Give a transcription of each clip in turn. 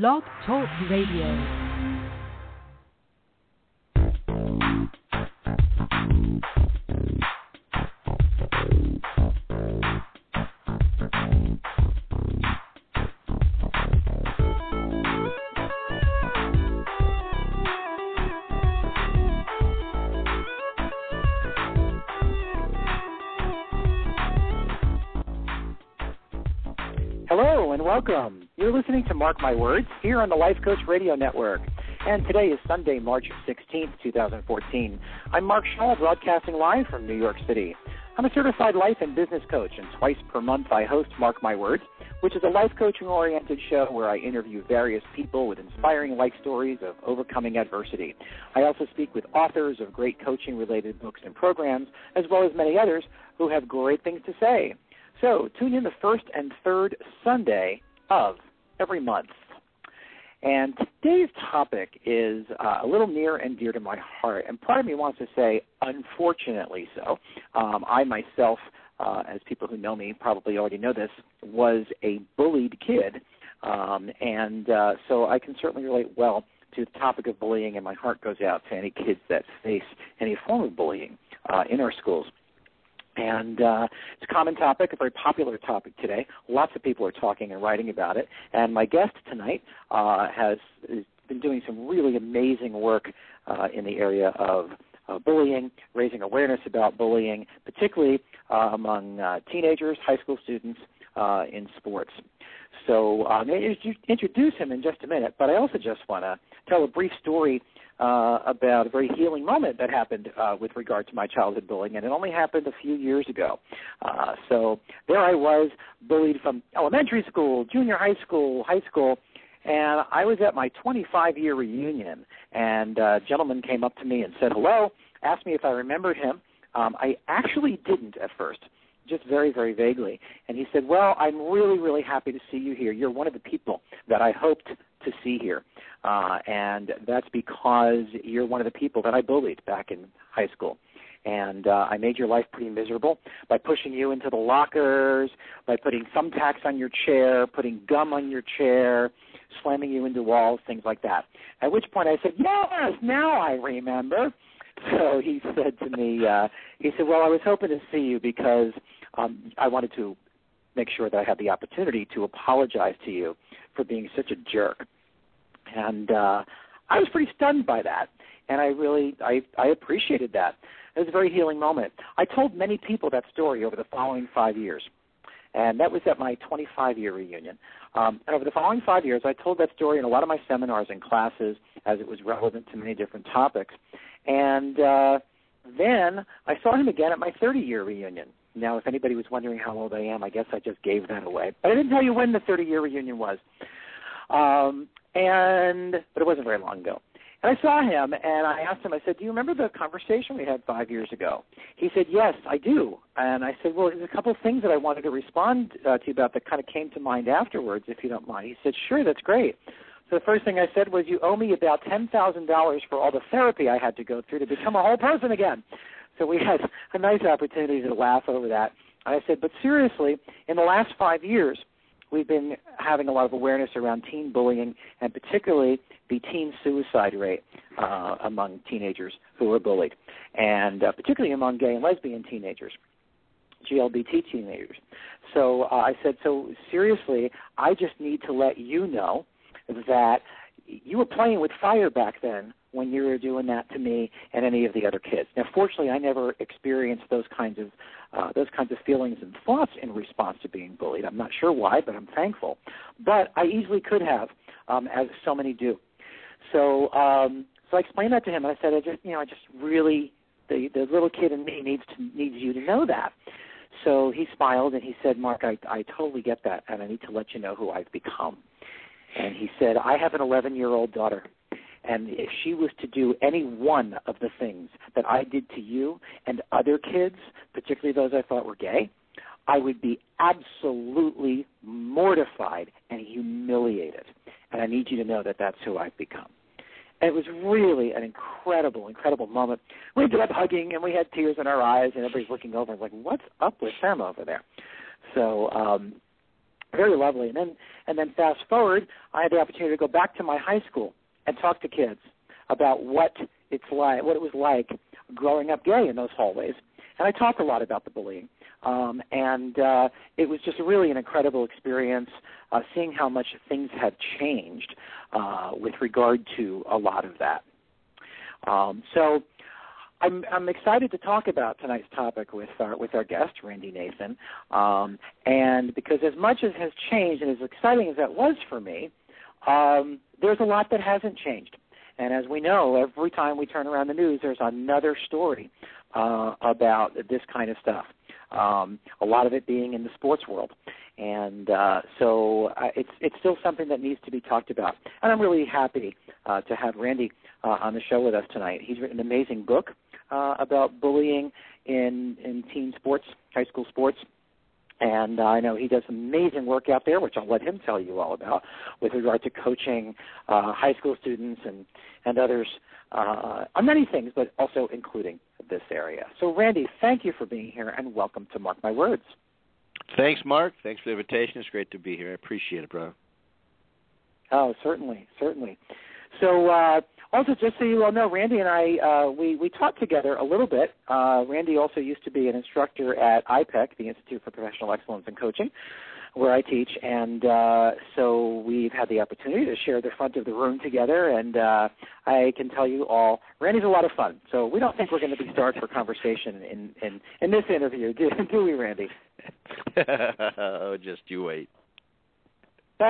Blog Talk Radio. Hello and welcome. You're listening to Mark My Words here on the Life Coach Radio Network. And today is Sunday, March 16th, 2014. I'm Mark Schall, broadcasting live from New York City. I'm a certified life and business coach, and twice per month I host Mark My Words, which is a life coaching oriented show where I interview various people with inspiring life stories of overcoming adversity. I also speak with authors of great coaching related books and programs, as well as many others who have great things to say. So tune in the first and third Sunday of every month. And today's topic is uh, a little near and dear to my heart. And part of me wants to say, unfortunately so. Um, I myself, uh, as people who know me probably already know this, was a bullied kid. Um, and uh, so I can certainly relate well to the topic of bullying, and my heart goes out to any kids that face any form of bullying uh, in our schools. And uh, it's a common topic, a very popular topic today. Lots of people are talking and writing about it. And my guest tonight uh, has, been doing some really amazing work uh, in the area of uh, bullying, raising awareness about bullying, particularly uh, among uh, teenagers, high school students uh, in sports. So um, I'll introduce him in just a minute, but I also just want to tell a brief story uh, about a very healing moment that happened uh, with regard to my childhood bullying, and it only happened a few years ago. Uh, so there I was, bullied from elementary school, junior high school, high school, and I was at my 25 year reunion, and a gentleman came up to me and said hello, asked me if I remembered him. Um, I actually didn't at first just very, very vaguely. And he said, Well, I'm really, really happy to see you here. You're one of the people that I hoped to see here. Uh, and that's because you're one of the people that I bullied back in high school. And uh, I made your life pretty miserable by pushing you into the lockers, by putting thumbtacks on your chair, putting gum on your chair, slamming you into walls, things like that. At which point I said, Yes, now I remember. So he said to me, uh, he said, Well, I was hoping to see you because um, I wanted to make sure that I had the opportunity to apologize to you for being such a jerk and uh, I was pretty stunned by that, and I really I I appreciated that. It was a very healing moment. I told many people that story over the following five years, and that was at my 25 year reunion. Um, and over the following five years, I told that story in a lot of my seminars and classes as it was relevant to many different topics. And uh, then I saw him again at my 30 year reunion. Now, if anybody was wondering how old I am, I guess I just gave that away. But I didn't tell you when the 30 year reunion was. Um, and but it wasn't very long ago. And I saw him, and I asked him. I said, "Do you remember the conversation we had five years ago?" He said, "Yes, I do." And I said, "Well, there's a couple of things that I wanted to respond uh, to you about that kind of came to mind afterwards, if you don't mind." He said, "Sure, that's great." So the first thing I said was, "You owe me about ten thousand dollars for all the therapy I had to go through to become a whole person again." So we had a nice opportunity to laugh over that. And I said, "But seriously, in the last five years." We've been having a lot of awareness around teen bullying and particularly the teen suicide rate uh, among teenagers who are bullied, and uh, particularly among gay and lesbian teenagers. GLBT teenagers. So uh, I said, so seriously, I just need to let you know that you were playing with fire back then when you were doing that to me and any of the other kids. Now, fortunately, I never experienced those kinds of uh, those kinds of feelings and thoughts in response to being bullied. I'm not sure why, but I'm thankful. But I easily could have, um, as so many do. So, um, so I explained that to him, and I said, I just, you know, I just really, the the little kid in me needs to needs you to know that. So he smiled and he said, Mark, I I totally get that, and I need to let you know who I've become. And he said, I have an 11 year old daughter and if she was to do any one of the things that I did to you and other kids, particularly those I thought were gay, I would be absolutely mortified and humiliated. And I need you to know that that's who I've become. And it was really an incredible, incredible moment. We ended up hugging and we had tears in our eyes and everybody's looking over and like, what's up with them over there? So um very lovely. And then and then fast forward, I had the opportunity to go back to my high school and talk to kids about what it's like, what it was like growing up gay in those hallways. And I talked a lot about the bullying. Um, and uh, it was just really an incredible experience uh, seeing how much things have changed uh, with regard to a lot of that. Um, so I'm, I'm excited to talk about tonight's topic with our with our guest Randy Nathan, um, and because as much as has changed and as exciting as that was for me, um, there's a lot that hasn't changed. And as we know, every time we turn around the news, there's another story uh, about this kind of stuff. Um, a lot of it being in the sports world, and uh, so uh, it's it's still something that needs to be talked about. And I'm really happy uh, to have Randy uh, on the show with us tonight. He's written an amazing book uh, about bullying in in teen sports, high school sports. And uh, I know he does amazing work out there, which I'll let him tell you all about, with regard to coaching uh, high school students and and others uh, on many things, but also including this area. So, Randy, thank you for being here, and welcome to Mark My Words. Thanks, Mark. Thanks for the invitation. It's great to be here. I appreciate it, bro. Oh, certainly, certainly. So, uh, also, just so you all know, Randy and I uh, we we taught together a little bit. Uh, Randy also used to be an instructor at IPEC, the Institute for Professional Excellence in Coaching, where I teach, and uh, so we've had the opportunity to share the front of the room together. And uh, I can tell you all, Randy's a lot of fun. So we don't think we're going to be starved for conversation in in in this interview, do, do we, Randy? oh, just you wait.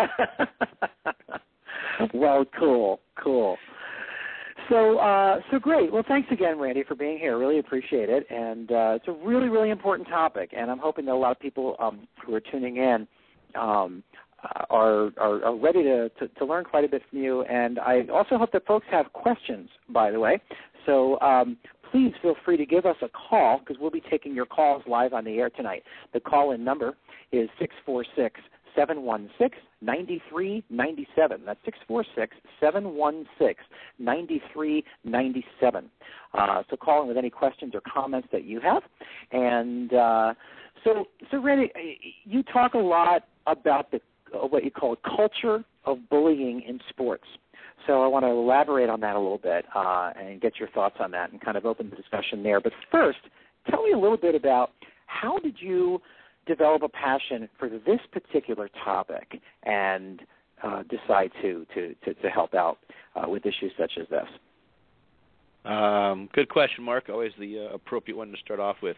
well, cool, cool. So, uh, so great. Well, thanks again, Randy, for being here. Really appreciate it. And uh, it's a really, really important topic. And I'm hoping that a lot of people um, who are tuning in um, uh, are, are, are ready to, to, to, learn quite a bit from you. And I also hope that folks have questions, by the way. So um, please feel free to give us a call because we'll be taking your calls live on the air tonight. The call in number is 646 716 9397. That's 646 716 9397. Uh, so call in with any questions or comments that you have. And uh, so, so Randy, you talk a lot about the what you call culture of bullying in sports. So I want to elaborate on that a little bit uh, and get your thoughts on that and kind of open the discussion there. But first, tell me a little bit about how did you develop a passion for this particular topic and uh, decide to, to, to, to, help out uh, with issues such as this? Um, good question, Mark. Always the uh, appropriate one to start off with.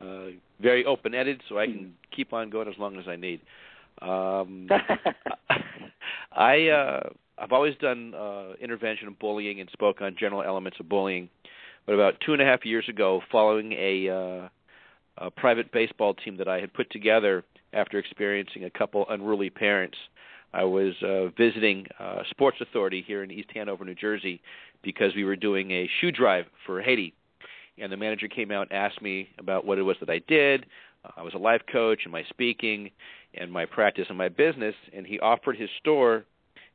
Uh, very open-ended, so I can keep on going as long as I need. Um, I uh, I've always done uh, intervention of bullying and spoke on general elements of bullying. But about two and a half years ago, following a a private baseball team that I had put together after experiencing a couple unruly parents. I was uh, visiting uh, Sports Authority here in East Hanover, New Jersey, because we were doing a shoe drive for Haiti. And the manager came out and asked me about what it was that I did. Uh, I was a life coach and my speaking and my practice and my business. And he offered his store,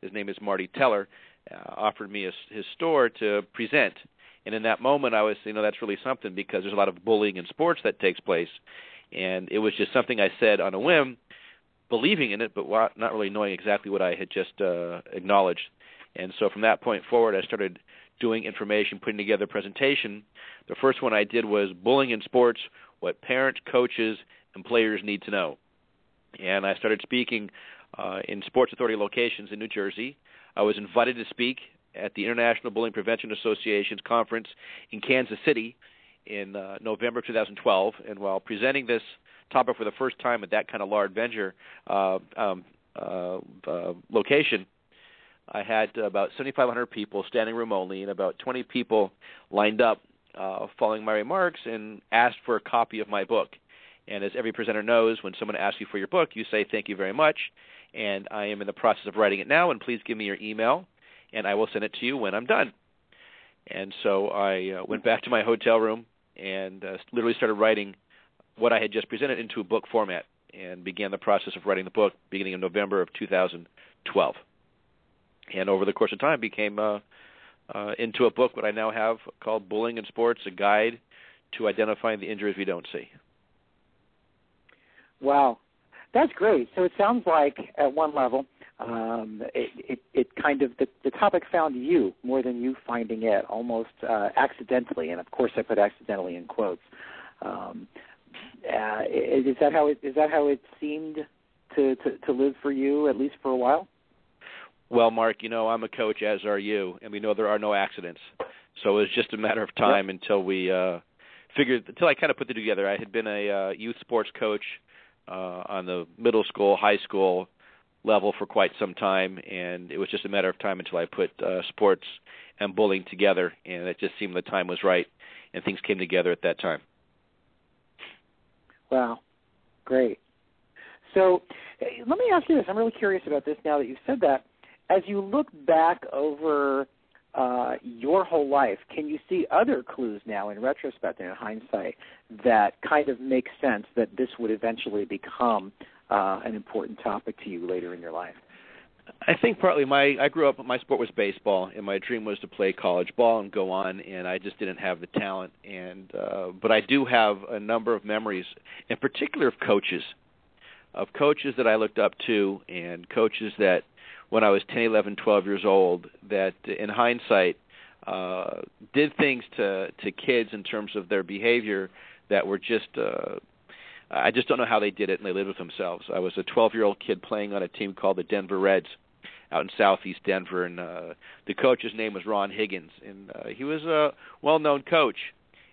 his name is Marty Teller, uh, offered me his, his store to present and in that moment, I was, you know, that's really something because there's a lot of bullying in sports that takes place, and it was just something I said on a whim, believing in it, but not really knowing exactly what I had just uh, acknowledged. And so from that point forward, I started doing information, putting together a presentation. The first one I did was bullying in sports: what parents, coaches, and players need to know. And I started speaking uh, in Sports Authority locations in New Jersey. I was invited to speak at the International Bullying Prevention Association's conference in Kansas City in uh, November 2012. And while presenting this topic for the first time at that kind of large venture uh, um, uh, uh, location, I had about 7,500 people, standing room only, and about 20 people lined up uh, following my remarks and asked for a copy of my book. And as every presenter knows, when someone asks you for your book, you say thank you very much. And I am in the process of writing it now, and please give me your email and I will send it to you when I'm done. And so I uh, went back to my hotel room and uh, literally started writing what I had just presented into a book format and began the process of writing the book beginning in November of 2012. And over the course of time became uh, uh, into a book what I now have called Bullying in Sports, a guide to identifying the injuries we don't see. Wow. that's great. So it sounds like at one level, um, it, it, it kind of the, the topic found you more than you finding it, almost uh, accidentally. And of course, I put accidentally in quotes. Um, uh, is that how it is that how it seemed to, to to live for you at least for a while? Well, Mark, you know I'm a coach, as are you, and we know there are no accidents. So it was just a matter of time yep. until we uh, figured until I kind of put it together. I had been a uh, youth sports coach uh, on the middle school, high school level for quite some time, and it was just a matter of time until I put uh, sports and bullying together, and it just seemed the time was right, and things came together at that time. Wow, great. So let me ask you this. I'm really curious about this now that you've said that. As you look back over uh, your whole life, can you see other clues now in retrospect and in hindsight that kind of make sense that this would eventually become uh, an important topic to you later in your life? I think partly my I grew up my sport was baseball and my dream was to play college ball and go on and I just didn't have the talent and uh but I do have a number of memories in particular of coaches of coaches that I looked up to and coaches that when I was 10, 11, 12 years old that in hindsight uh did things to to kids in terms of their behavior that were just uh I just don't know how they did it and they lived with themselves. I was a 12-year-old kid playing on a team called the Denver Reds out in southeast Denver and uh the coach's name was Ron Higgins and uh, he was a well-known coach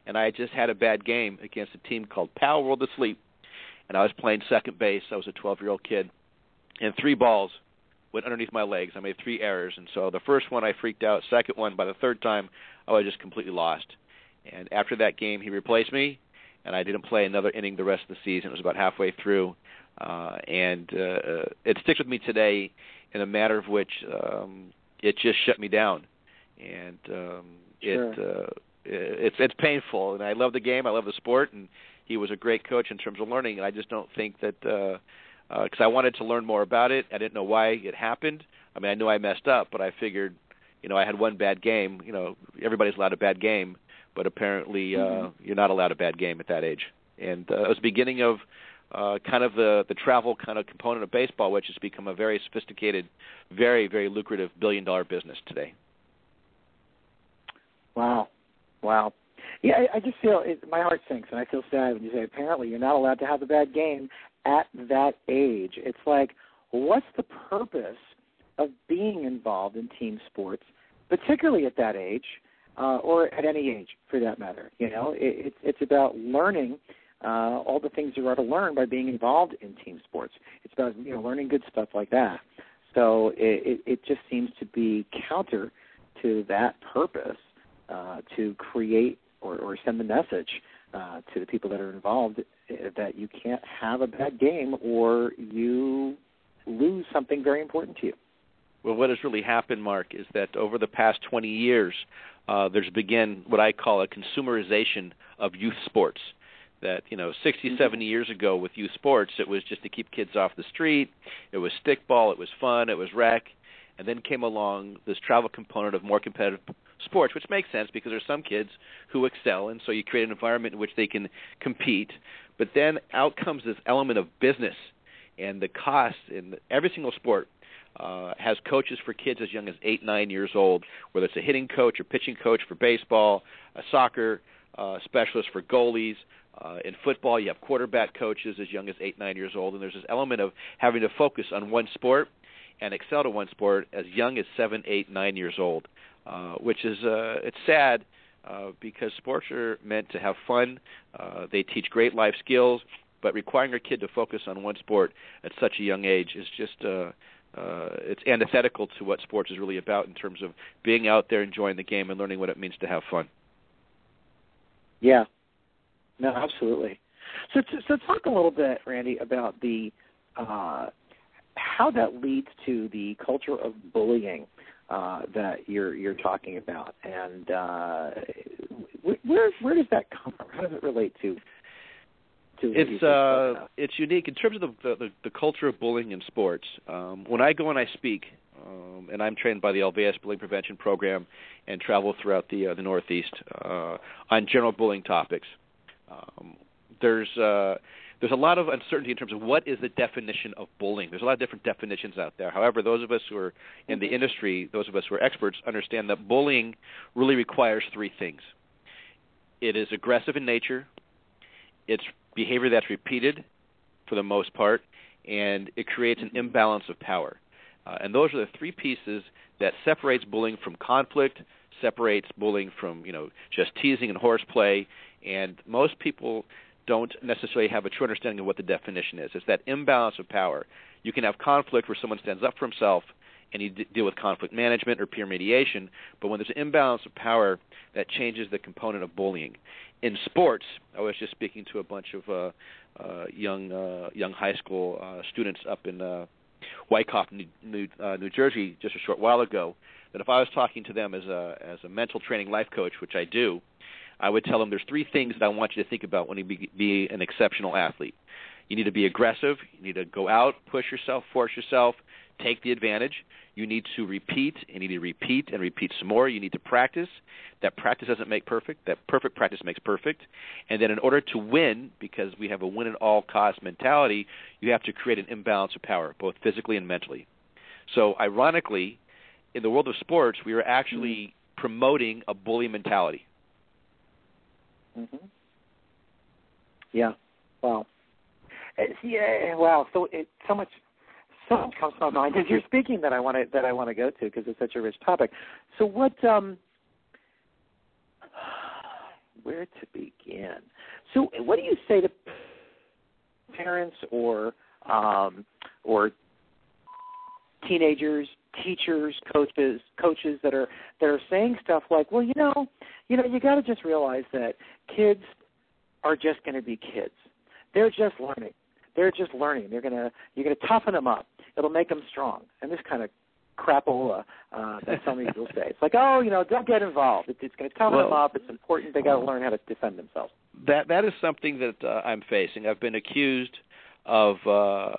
and I just had a bad game against a team called Pal World of Sleep and I was playing second base. I was a 12-year-old kid and three balls went underneath my legs. I made three errors, and so the first one I freaked out. Second one, by the third time, I was just completely lost. And after that game, he replaced me, and I didn't play another inning the rest of the season. It was about halfway through, uh, and uh, it sticks with me today in a matter of which um, it just shut me down, and um, sure. it uh, it's it's painful. And I love the game. I love the sport, and he was a great coach in terms of learning. And I just don't think that. Uh, because uh, I wanted to learn more about it. I didn't know why it happened. I mean, I knew I messed up, but I figured, you know, I had one bad game. You know, everybody's allowed a bad game, but apparently uh, mm-hmm. you're not allowed a bad game at that age. And uh, it was the beginning of uh, kind of the the travel kind of component of baseball, which has become a very sophisticated, very very lucrative billion dollar business today. Wow, wow. Yeah, I, I just feel it, my heart sinks, and I feel sad when you say apparently you're not allowed to have a bad game, at that age. It's like, what's the purpose of being involved in team sports, particularly at that age, uh, or at any age for that matter? You know, it, it's it's about learning uh, all the things you are to learn by being involved in team sports. It's about you know learning good stuff like that. So it, it, it just seems to be counter to that purpose uh, to create or, or send the message uh, to the people that are involved that you can't have a bad game or you lose something very important to you. Well, what has really happened, Mark, is that over the past 20 years, uh, there's begun what I call a consumerization of youth sports. That you know, 60, mm-hmm. 70 years ago with youth sports, it was just to keep kids off the street. It was stickball. It was fun. It was rec. And then came along this travel component of more competitive sports, which makes sense because there's some kids who excel, and so you create an environment in which they can compete. But then out comes this element of business and the cost in every single sport uh, has coaches for kids as young as eight, nine years old, whether it's a hitting coach or pitching coach for baseball, a soccer uh, specialist for goalies. Uh, in football, you have quarterback coaches as young as eight, nine years old, and there's this element of having to focus on one sport and excel to one sport as young as seven, eight, nine years old, uh, which is uh, it's sad uh, because sports are meant to have fun. Uh, they teach great life skills, but requiring a kid to focus on one sport at such a young age is just uh, uh, it's antithetical to what sports is really about in terms of being out there enjoying the game and learning what it means to have fun. Yeah, no, absolutely. So, so talk a little bit, Randy, about the uh, how that leads to the culture of bullying uh, that you're you're talking about, and uh, where where does that come from? How does it relate to? It's uh, it's unique in terms of the, the the culture of bullying in sports. Um, when I go and I speak, um, and I'm trained by the Olweus Bullying Prevention Program, and travel throughout the uh, the Northeast uh, on general bullying topics. Um, there's uh, there's a lot of uncertainty in terms of what is the definition of bullying. There's a lot of different definitions out there. However, those of us who are in the industry, those of us who are experts, understand that bullying really requires three things. It is aggressive in nature, it's behavior that's repeated for the most part, and it creates an imbalance of power. Uh, and those are the three pieces that separates bullying from conflict, separates bullying from you know just teasing and horseplay. And most people don't necessarily have a true understanding of what the definition is. It's that imbalance of power. You can have conflict where someone stands up for himself and you d- deal with conflict management or peer mediation, but when there's an imbalance of power, that changes the component of bullying. In sports, I was just speaking to a bunch of uh, uh, young uh, young high school uh, students up in uh, Wyckoff, New, New, uh, New Jersey, just a short while ago. That if I was talking to them as a as a mental training life coach, which I do, I would tell them there's three things that I want you to think about when you be, be an exceptional athlete. You need to be aggressive. You need to go out, push yourself, force yourself, take the advantage. You need to repeat, and you need to repeat and repeat some more. You need to practice. That practice doesn't make perfect. That perfect practice makes perfect. And then in order to win, because we have a win at all cost mentality, you have to create an imbalance of power, both physically and mentally. So ironically, in the world of sports, we are actually mm-hmm. promoting a bully mentality. Mm-hmm. Yeah. Wow. Uh, yeah. Uh, wow. So it so much so much comes to my mind as you're speaking that I want to that I want to go to because it's such a rich topic. So what? um Where to begin? So what do you say to parents or um or teenagers teachers, coaches, coaches that are that are saying stuff like, "Well, you know, you know, you got to just realize that kids are just going to be kids. They're just learning. They're just learning. They're gonna you're gonna toughen them up. It'll make them strong." And this kind of crapola uh, that some people say. It's like, "Oh, you know, don't get involved. It's, it's going to toughen well, them up. It's important. They got to learn how to defend themselves." That that is something that uh, I'm facing. I've been accused of uh,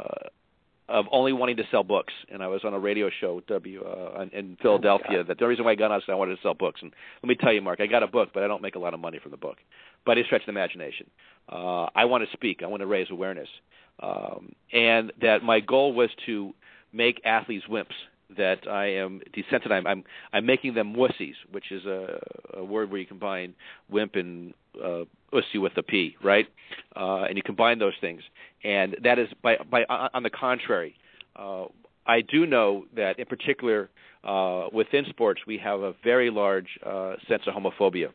of only wanting to sell books. And I was on a radio show W uh, in Philadelphia. Oh that the reason why I got on is I wanted to sell books. And let me tell you, Mark, I got a book, but I don't make a lot of money from the book. But it stretched the imagination. Uh, I want to speak. I want to raise awareness, um, and that my goal was to make athletes wimps. That I am desensitized. I'm, I'm I'm making them wussies, which is a, a word where you combine wimp and uh, ussy with a p, right? Uh, and you combine those things, and that is by by on the contrary. Uh, I do know that in particular uh, within sports we have a very large uh, sense of homophobia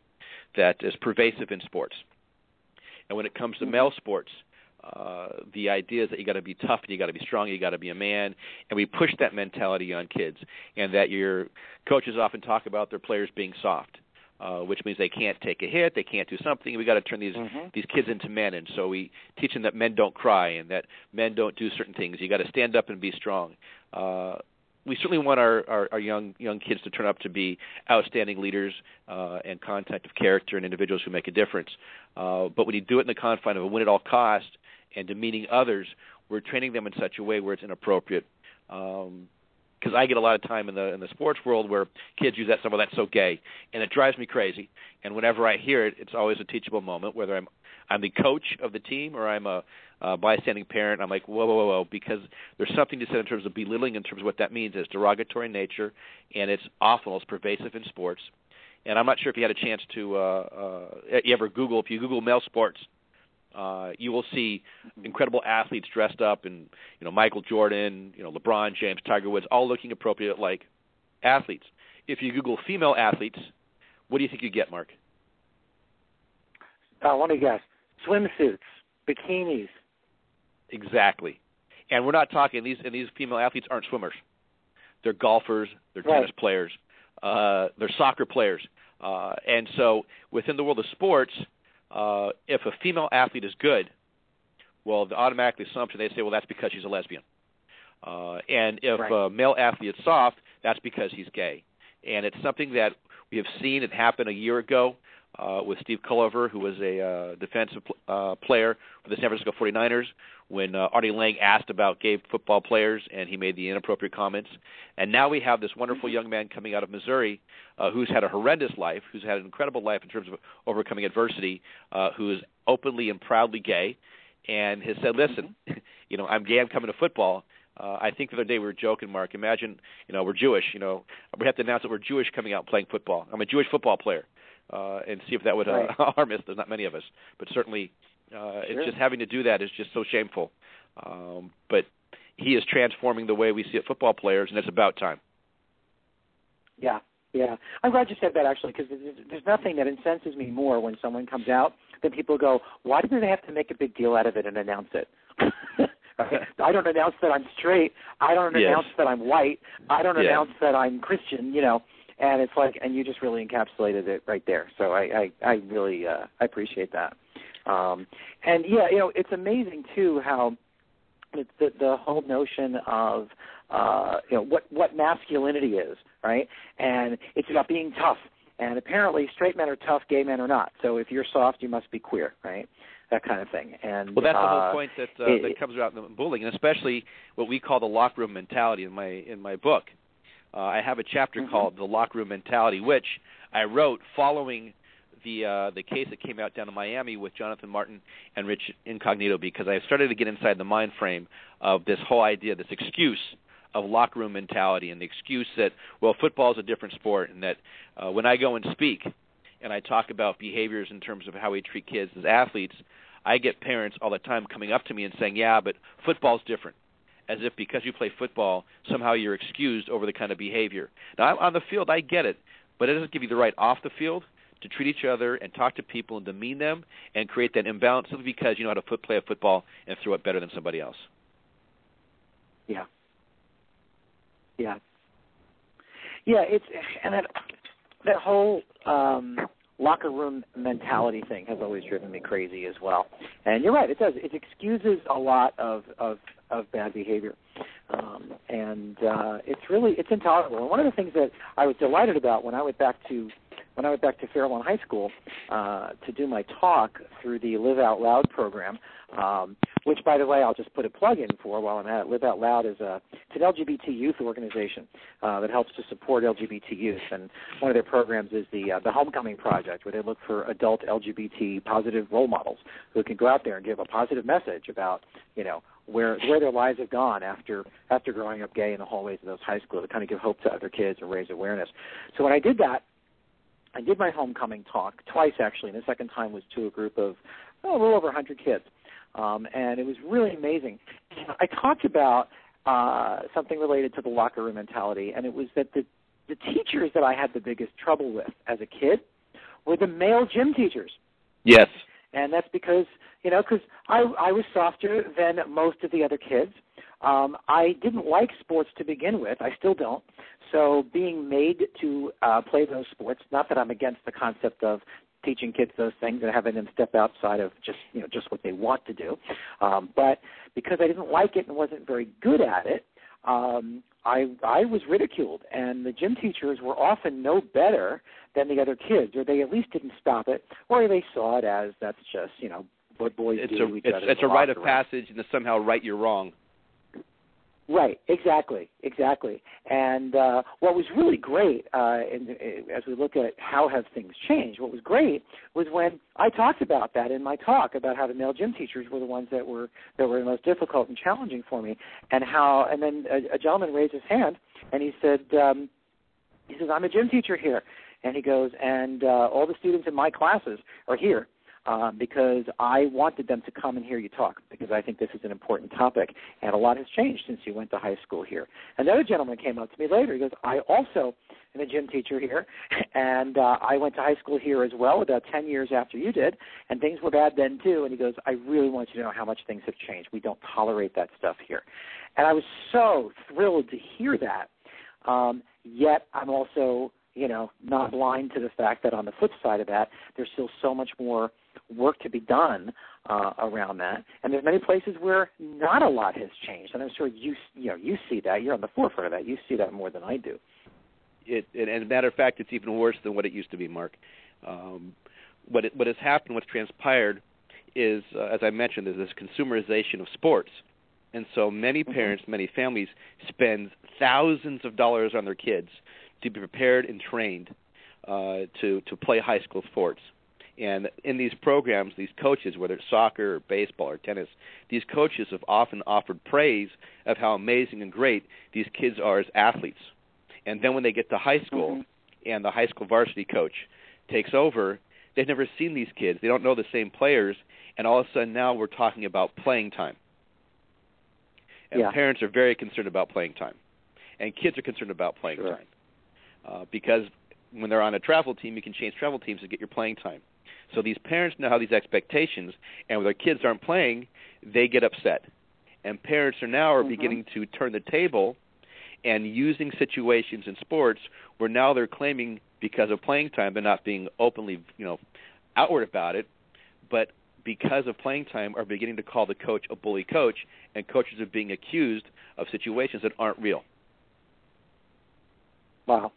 that is pervasive in sports. And when it comes to male sports, uh, the idea is that you got to be tough, and you got to be strong, you got to be a man, and we push that mentality on kids. And that your coaches often talk about their players being soft, uh, which means they can't take a hit, they can't do something. We got to turn these mm-hmm. these kids into men, and so we teach them that men don't cry and that men don't do certain things. You got to stand up and be strong. Uh, we certainly want our, our, our young young kids to turn up to be outstanding leaders uh, and contact of character and individuals who make a difference. Uh, but when you do it in the confine of a win at all cost and demeaning others, we're training them in such a way where it's inappropriate. Um, because I get a lot of time in the in the sports world where kids use that stuff. Well, that's so gay, and it drives me crazy. And whenever I hear it, it's always a teachable moment. Whether I'm I'm the coach of the team or I'm a, a bystanding parent, I'm like, whoa, whoa, whoa, whoa, because there's something to say in terms of belittling, in terms of what that means. It's derogatory in nature, and it's awful. It's pervasive in sports. And I'm not sure if you had a chance to uh, uh, you ever Google if you Google male sports uh, you will see incredible athletes dressed up in, you know, Michael Jordan, you know, LeBron James, Tiger Woods, all looking appropriate like athletes. If you Google female athletes, what do you think you get, Mark? Uh, let me guess. Swimsuits, bikinis. Exactly. And we're not talking these and these female athletes aren't swimmers. They're golfers, they're right. tennis players, uh, they're soccer players. Uh, and so within the world of sports, uh, if a female athlete is good, well, the automatic assumption they say, well, that's because she's a lesbian. Uh, and if right. a male athlete is soft, that's because he's gay. And it's something that we have seen it happen a year ago uh, with Steve Culliver, who was a uh, defensive uh, player for the San Francisco 49ers, when uh, Artie Lange asked about gay football players, and he made the inappropriate comments. And now we have this wonderful young man coming out of Missouri uh, who's had a horrendous life, who's had an incredible life in terms of overcoming adversity, uh, who is openly and proudly gay. and has said, "Listen, mm-hmm. you know, I'm gay. I'm coming to football." Uh, I think the other day we were joking, Mark. Imagine, you know, we're Jewish. You know, we have to announce that we're Jewish coming out playing football. I'm a Jewish football player, uh, and see if that would uh, right. harm us. There's not many of us, but certainly, uh, sure. it's just having to do that is just so shameful. Um, but he is transforming the way we see it football players, and it's about time. Yeah, yeah. I'm glad you said that actually, because there's nothing that incenses me more when someone comes out than people go, "Why do they have to make a big deal out of it and announce it?" I don't announce that I'm straight. I don't yes. announce that I'm white. I don't yes. announce that I'm Christian. You know, and it's like, and you just really encapsulated it right there. So I, I, I really, uh, I appreciate that. Um, and yeah, you know, it's amazing too how the, the, the whole notion of, uh, you know, what what masculinity is, right? And it's about being tough. And apparently, straight men are tough, gay men are not. So if you're soft, you must be queer, right? that kind of thing. And well, that's uh, the whole uh, point that uh, it, that comes out in the bullying, and especially what we call the locker room mentality in my in my book. Uh, I have a chapter mm-hmm. called the locker room mentality, which I wrote following the uh, the case that came out down in Miami with Jonathan Martin and Rich Incognito, because I started to get inside the mind frame of this whole idea, this excuse of locker room mentality, and the excuse that well, football is a different sport, and that uh, when I go and speak and I talk about behaviors in terms of how we treat kids as athletes, I get parents all the time coming up to me and saying, "Yeah, but football's different." As if because you play football, somehow you're excused over the kind of behavior. Now, on the field, I get it, but it doesn't give you the right off the field to treat each other and talk to people and demean them and create that imbalance simply because you know how to foot play a football and throw it better than somebody else. Yeah. Yeah. Yeah, it's and that that whole um locker room mentality thing has always driven me crazy as well. And you're right, it does. It excuses a lot of of of bad behavior. Um, and uh, it's really it's intolerable. And one of the things that I was delighted about when I went back to when I went back to Fair Lawn High School uh, to do my talk through the Live Out Loud program, um, which, by the way, I'll just put a plug in for while I'm at it. Live Out Loud is a it's an LGBT youth organization uh, that helps to support LGBT youth, and one of their programs is the uh, the Homecoming Project, where they look for adult LGBT positive role models who can go out there and give a positive message about you know where where their lives have gone after after growing up gay in the hallways of those high schools to kind of give hope to other kids and raise awareness. So when I did that, I did my homecoming talk twice actually, and the second time was to a group of oh, a little over 100 kids, um, and it was really amazing. I talked about uh, something related to the locker room mentality, and it was that the the teachers that I had the biggest trouble with as a kid were the male gym teachers. Yes. And that's because you know because I I was softer than most of the other kids. Um, I didn't like sports to begin with. I still don't. So being made to uh, play those sports, not that I'm against the concept of teaching kids those things and having them step outside of just you know just what they want to do, um, but because I didn't like it and wasn't very good at it, um, I I was ridiculed, and the gym teachers were often no better than the other kids, or they at least didn't stop it, or they saw it as that's just you know what boys it's do. A, it's, it's a rite of passage, and to somehow right your wrong. Right, exactly, exactly. And uh, what was really great, uh, in, as we look at how have things changed, what was great was when I talked about that in my talk about how the male gym teachers were the ones that were that were the most difficult and challenging for me, and how. And then a, a gentleman raised his hand and he said, um, he says, "I'm a gym teacher here," and he goes, "And uh, all the students in my classes are here." Um, because I wanted them to come and hear you talk because I think this is an important topic. And a lot has changed since you went to high school here. Another gentleman came up to me later. He goes, I also am a gym teacher here, and uh, I went to high school here as well about 10 years after you did, and things were bad then too. And he goes, I really want you to know how much things have changed. We don't tolerate that stuff here. And I was so thrilled to hear that. Um, yet I'm also you know, not blind to the fact that on the flip side of that, there's still so much more work to be done uh, around that. And there's many places where not a lot has changed, and I'm sure you you know you see that. You're on the forefront of that. You see that more than I do. It, and as a matter of fact, it's even worse than what it used to be, Mark. Um, what it, what has happened, what's transpired, is uh, as I mentioned, there's this consumerization of sports, and so many mm-hmm. parents, mm-hmm. many families spend thousands of dollars on their kids to be prepared and trained uh, to to play high school sports And in these programs, these coaches, whether it's soccer or baseball or tennis, these coaches have often offered praise of how amazing and great these kids are as athletes. And then when they get to high school mm-hmm. and the high school varsity coach takes over, they've never seen these kids. They don't know the same players. And all of a sudden now we're talking about playing time. And yeah. parents are very concerned about playing time. And kids are concerned about playing sure. time. Uh, because when they're on a travel team, you can change travel teams to get your playing time. So these parents now have these expectations, and when their kids aren't playing, they get upset. And parents are now are mm-hmm. beginning to turn the table and using situations in sports where now they're claiming because of playing time they're not being openly, you know, outward about it, but because of playing time are beginning to call the coach a bully coach and coaches are being accused of situations that aren't real. Wow.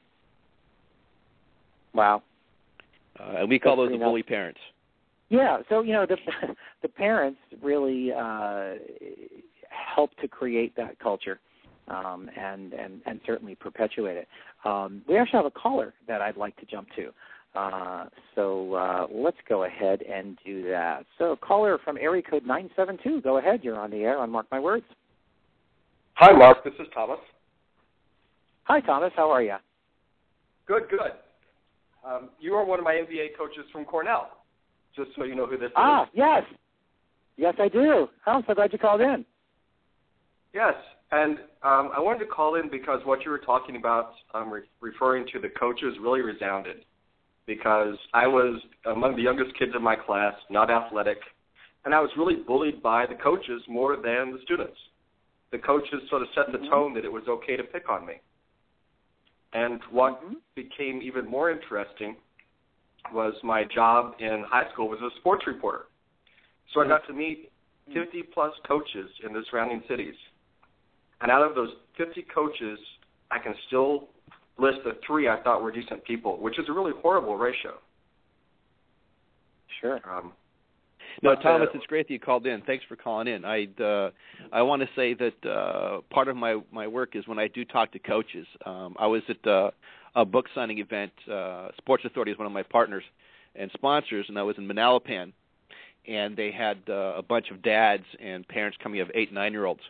Wow. Uh, and we call those the enough. bully parents. Yeah, so you know the the parents really uh, help to create that culture, um, and and and certainly perpetuate it. Um, we actually have a caller that I'd like to jump to, uh, so uh, let's go ahead and do that. So caller from area code nine seven two, go ahead. You're on the air on Mark My Words. Hi, Mark. This is Thomas. Hi, Thomas. How are you? Good, good. Um, you are one of my MBA coaches from Cornell. Just so you know who this Ah, is. Ah, yes, yes, I do. Oh, I'm so glad you called in. Yes, and um, I wanted to call in because what you were talking about, um, re- referring to the coaches, really resounded. Because I was among the youngest kids in my class, not athletic, and I was really bullied by the coaches more than the students. The coaches sort of set the Mhm. tone that it was okay to pick on me. And what Mhm. became even more interesting was my job in high school was a sports reporter. So I got to meet 50 plus coaches in the surrounding cities. And out of those 50 coaches, I can still list the three I thought were decent people, which is a really horrible ratio. Sure. Um, No, But, Thomas, uh, it's great that you called in. Thanks for calling in. I uh, I want to say that uh, part of my my work is when I do talk to coaches. Um, I was at uh, a book signing event. Uh, Sports Authority is one of my partners and sponsors, and I was in Manalapan, and they had uh, a bunch of dads and parents coming of eight nine year olds.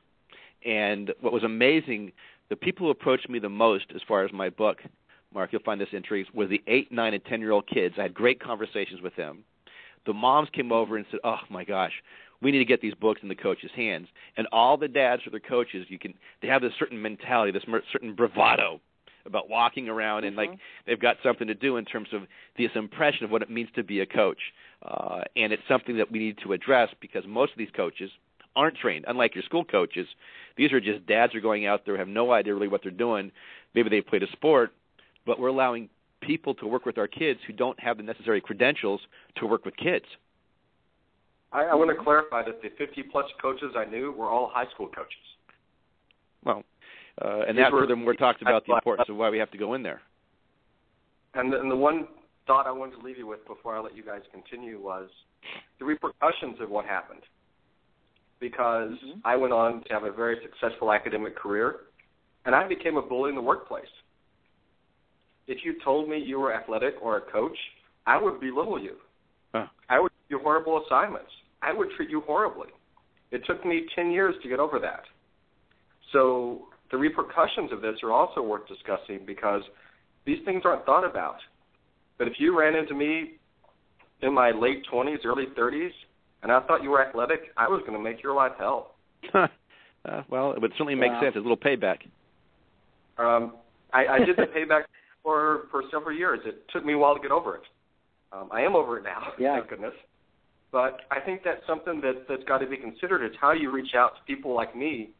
And what was amazing, the people who approached me the most as far as my book, Mark, you'll find this intriguing, were the eight, nine, and ten year old kids. I had great conversations with them the moms came over and said, "Oh my gosh, we need to get these books in the coaches' hands." And all the dads or the coaches, you can they have this certain mentality, this certain bravado about walking around and like they've got something to do in terms of this impression of what it means to be a coach. Uh, and it's something that we need to address because most of these coaches aren't trained. Unlike your school coaches, these are just dads are going out there have no idea really what they're doing. Maybe they played a sport, but we're allowing people to work with our kids who don't have the necessary credentials to work with kids. I, I want to clarify that the 50 plus coaches I knew were all high school coaches. Well, uh, and These that were- furthermore talks about the importance of why we have to go in there. And the, and the one thought I wanted to leave you with before I let you guys continue was the repercussions of what happened. Because Mhm. I went on to have a very successful academic career, and I became a bully in the workplace. If you told me you were athletic or a coach, I would belittle you. Huh. I would give you horrible assignments. I would treat you horribly. It took me 10 years to get over that. So the repercussions of this are also worth discussing because these things aren't thought about. But if you ran into me in my late 20s, early 30s, and I thought you were athletic, I was going to make your life hell. uh, well, it would certainly make Wow. sense. A little payback. Um, I, I did the payback for for several years. It took me a while to get over it. Um, I am over it now, Yeah. thank goodness. But I think that's something that that's got to be considered. Is how you reach out to people like me,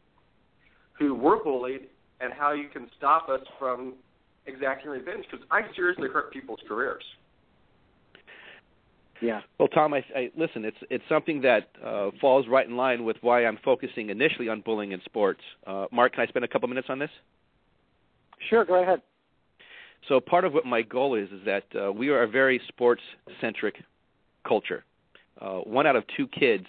who were bullied, and how you can stop us from exacting revenge. Because I seriously hurt people's careers. Yeah. Well, Tom, I, I listen. It's it's something that uh, falls right in line with why I'm focusing initially on bullying in sports. Uh, Mark, can I spend a couple minutes on this? Sure. Go ahead. So part of what my goal is is that uh, we are a very sports centric culture. Uh, one out of two kids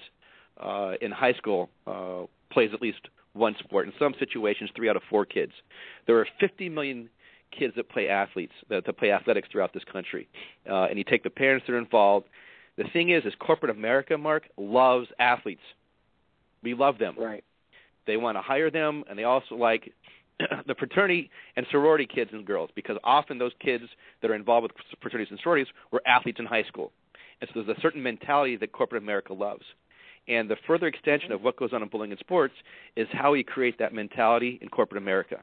uh, in high school uh, plays at least one sport. In some situations, three out of four kids. There are 50 million kids that play athletes that, that play athletics throughout this country, uh, and you take the parents that are involved. The thing is, is corporate America, Mark, loves athletes. We love them. Right. They want to hire them, and they also like the fraternity and sorority kids and girls because often those kids that are involved with fraternities and sororities were athletes in high school. And so there's a certain mentality that corporate America loves. And the further extension of what goes on in bullying in sports is how we create that mentality in corporate America.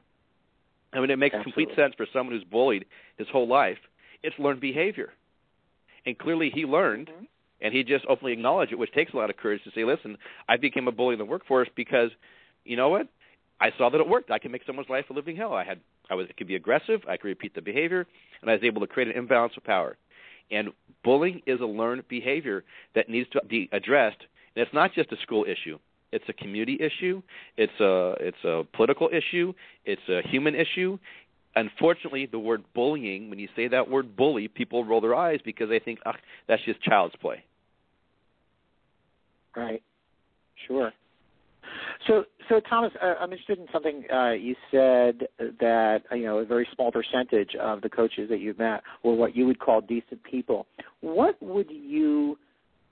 I mean, it makes Absolutely. complete sense for someone who's bullied his whole life. It's learned behavior. And clearly he learned, Mhm. and he just openly acknowledged it, which takes a lot of courage to say, listen, I became a bully in the workforce because, you know what? I saw that it worked. I can make someone's life a living hell. I had, I was, could be aggressive. I could repeat the behavior, and I was able to create an imbalance of power. And bullying is a learned behavior that needs to be addressed. And it's not just a school issue. It's a community issue. It's a it's a political issue. It's a human issue. Unfortunately, the word bullying, when you say that word bully, people roll their eyes because they think, that's just child's play. Right. Sure. So, so Thomas, uh, I'm interested in something uh, you said that you know a very small percentage of the coaches that you've met were what you would call decent people. What would you,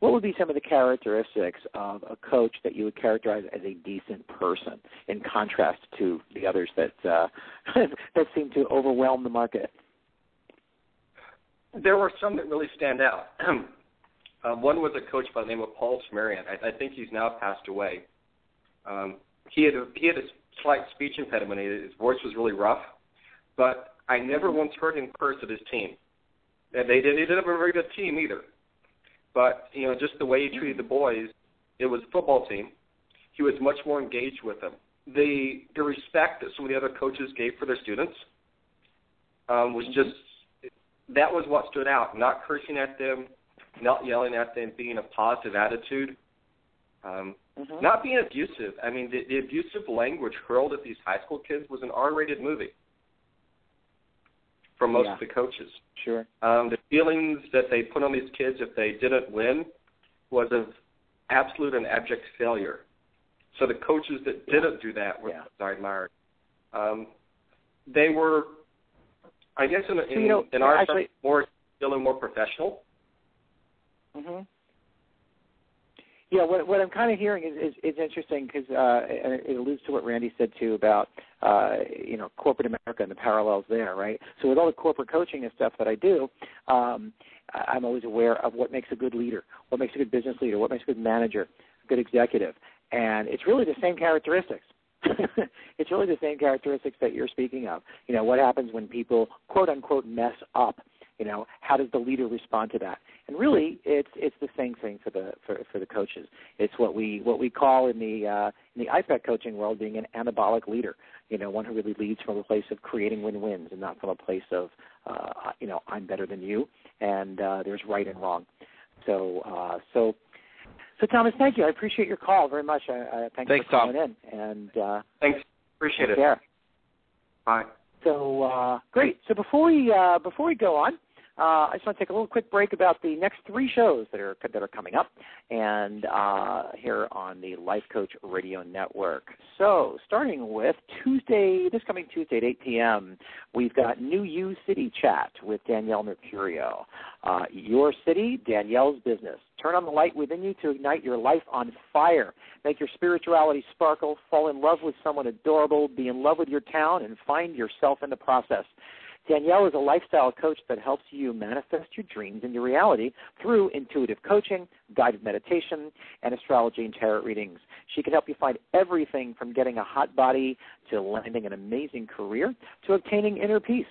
what would be some of the characteristics of a coach that you would characterize as a decent person, in contrast to the others that uh, that seem to overwhelm the market? There were some that really stand out. um, one was a coach by the name of Paul Smarian. I, I think he's now passed away. Um, he had a, he had a slight speech impediment. His voice was really rough, but I never once heard him curse at his team. And they didn't, He didn't have a very good team either. But you know, just the way he treated the boys, it was a football team. He was much more engaged with them. The the respect that some of the other coaches gave for their students um, was just that was what stood out. Not cursing at them, not yelling at them, being a positive attitude. Um, Mm-hmm. not being abusive. I mean, the, the abusive language hurled at these high school kids was an R-rated movie from most Yeah. of the coaches. Sure. Um, the feelings that they put on these kids if they didn't win was of absolute and abject failure. So the coaches that didn't do that were Yeah. I admired. Um, they were, I guess, in, in, So, you know, in our actually- sense, more feeling more professional. hmm Yeah, what what I'm kind of hearing is is, is interesting because uh, it it alludes to what Randy said too about uh, you know corporate America and the parallels there, right? So with all the corporate coaching and stuff that I do, um, I'm always aware of what makes a good leader, what makes a good business leader, what makes a good manager, a good executive, and it's really the same characteristics. it's really the same characteristics that you're speaking of. You know, what happens when people quote unquote mess up? You know, how does the leader respond to that? And really, it's it's the same thing for the for, for the coaches. It's what we what we call in the uh, in the IPEC coaching world being an anabolic leader. You know, one who really leads from a place of creating win-wins and not from a place of uh, you know I'm better than you and uh, there's right and wrong. So uh, so so Thomas, thank you. I appreciate your call very much. I, I, thanks, Thanks, for Tom. calling in. And uh, Thanks. Appreciate it. care. Bye. So uh, great. So before we uh, before we go on, uh, I just want to take a little quick break about the next three shows that are that are coming up, and uh, here on the Life Coach Radio Network. So starting with Tuesday, this coming Tuesday at 8 p.m., we've got New You City Chat with Danielle Mercurio. Uh, your city, Danielle's business. Turn on the light within you to ignite your life on fire. Make your spirituality sparkle. Fall in love with someone adorable. Be in love with your town and find yourself in the process. Danielle is a lifestyle coach that helps you manifest your dreams into reality through intuitive coaching, guided meditation, and astrology and tarot readings. She can help you find everything from getting a hot body to landing an amazing career to obtaining inner peace.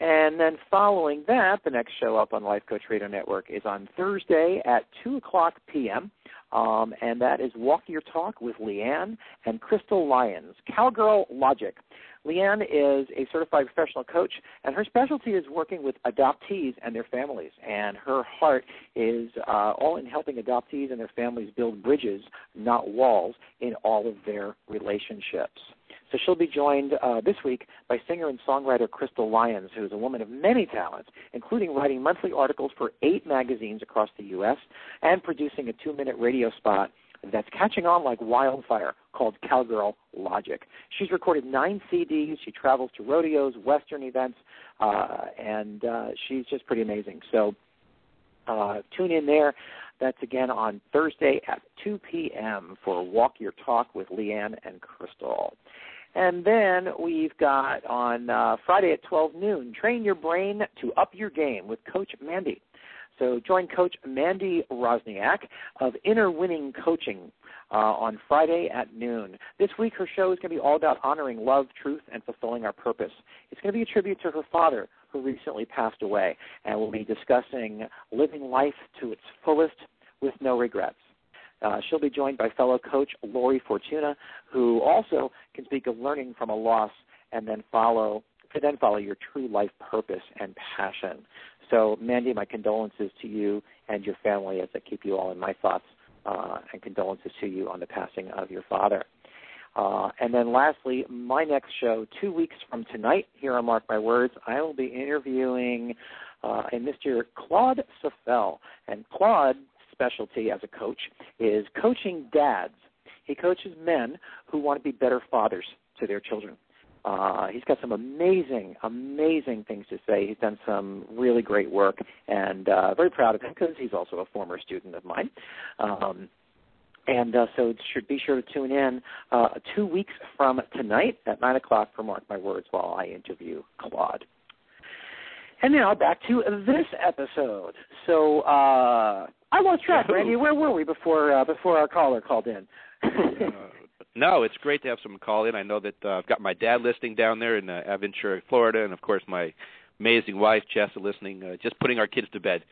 And then following that, the next show up on Life Coach Radio Network is on Thursday at 2 o'clock p.m., um, and that is Walk Your Talk with Leanne and Crystal Lyons, Cowgirl Logic. Leanne is a certified professional coach, and her specialty is working with adoptees and their families. And her heart is uh, all in helping adoptees and their families build bridges, not walls, in all of their relationships. So she'll be joined uh, this week by singer and songwriter Crystal Lyons, who is a woman of many talents, including writing monthly articles for eight magazines across the U.S. and producing a two-minute radio spot that's catching on like wildfire called Cowgirl Logic. She's recorded nine CDs. She travels to rodeos, Western events, uh, and uh, she's just pretty amazing. So Uh, tune in there. That's again on Thursday at 2 p.m. for Walk Your Talk with Leanne and Crystal. And then we've got on uh, Friday at 12 noon, Train Your Brain to Up Your Game with Coach Mandy. So join Coach Mandy Rosniak of Inner Winning Coaching uh, on Friday at noon. This week, her show is going to be all about honoring love, truth, and fulfilling our purpose. It's going to be a tribute to her father, who recently passed away, and we'll be discussing living life to its fullest with no regrets. Uh, she'll be joined by fellow coach Lori Fortuna, who also can speak of learning from a loss and then follow to then follow your true life purpose and passion. So, Mandy, my condolences to you and your family as I keep you all in my thoughts, uh, and condolences to you on the passing of your father. Uh, and then lastly, my next show, two weeks from tonight, here on Mark My Words, I will be interviewing uh, a Mr. Claude Safel. And Claude's specialty as a coach is coaching dads. He coaches men who want to be better fathers to their children. Uh, he's got some amazing, amazing things to say. He's done some really great work, and uh, very proud of him because he's also a former student of mine. Um, and uh, so should be sure to tune in uh, two weeks from tonight at 9 o'clock for Mark My Words while I interview Claude. And now back to this episode. So uh, I lost track, Randy. Where were we before uh, before our caller called in? No, it's great to have someone call in. I know that uh, I've got my dad listening down there in uh, Aventura, Florida, and of course my amazing wife Jessa listening, uh, just putting our kids to bed.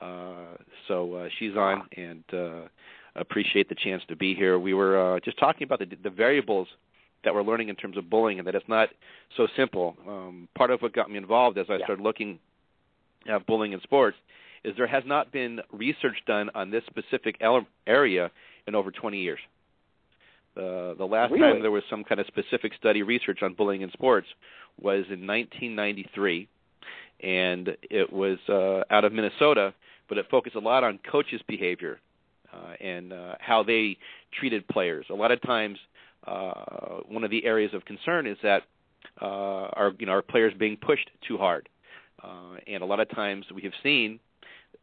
Uh, so uh, she's on, and uh, appreciate the chance to be here. We were uh, just talking about the, the variables that we're learning in terms of bullying, and that it's not so simple. Um, part of what got me involved as I yeah. started looking at bullying in sports is there has not been research done on this specific area in over 20 years. Uh, the last really? time there was some kind of specific study research on bullying in sports was in 1993, and it was uh, out of Minnesota, but it focused a lot on coaches' behavior uh, and uh, how they treated players. A lot of times, uh, one of the areas of concern is that uh, our you know our players being pushed too hard, uh, and a lot of times we have seen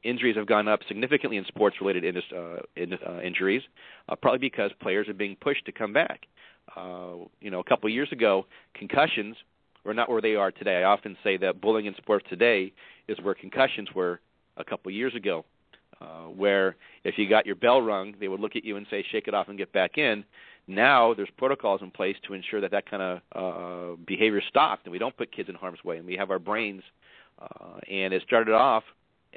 injuries have gone up significantly in sports-related in, uh, in, uh, injuries, uh, probably because players are being pushed to come back. Uh, you know, a couple of years ago, concussions were not where they are today. I often say that bullying in sports today is where concussions were a couple of years ago uh, where if you got your bell rung, they would look at you and say, "Shake it off and get back in." Now there's protocols in place to ensure that that kind of uh, behavior stopped, and we don't put kids in harm's way, and we have our brains. Uh, and it started off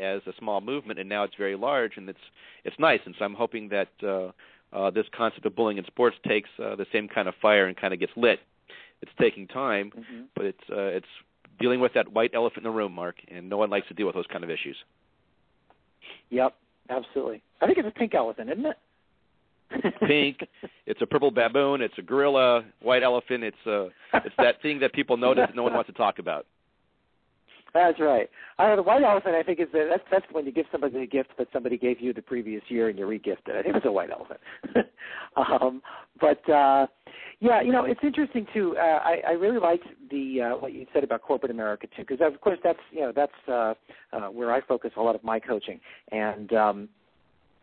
as a small movement, and now it's very large, and it's it's nice. And so I'm hoping that uh, uh, this concept of bullying in sports takes uh, the same kind of fire and kind of gets lit. It's taking time, mm-hmm. but it's uh, it's dealing with that white elephant in the room, Mark, and no one likes to deal with those kind of issues. Yep, absolutely. I think it's a pink elephant, isn't it? pink. It's a purple baboon. It's a gorilla. White elephant. It's a. It's that thing that people notice that no one wants to talk about. That's right. I Uh, the white elephant, I think, is the, that's that's when you give somebody a gift that somebody gave you the previous year and you regift it. I think it's a white elephant. um, but uh, yeah, you know, it's interesting too. Uh, I, I really liked the uh, what you said about corporate America too, because of course that's you know that's uh, uh, where I focus a lot of my coaching, and um,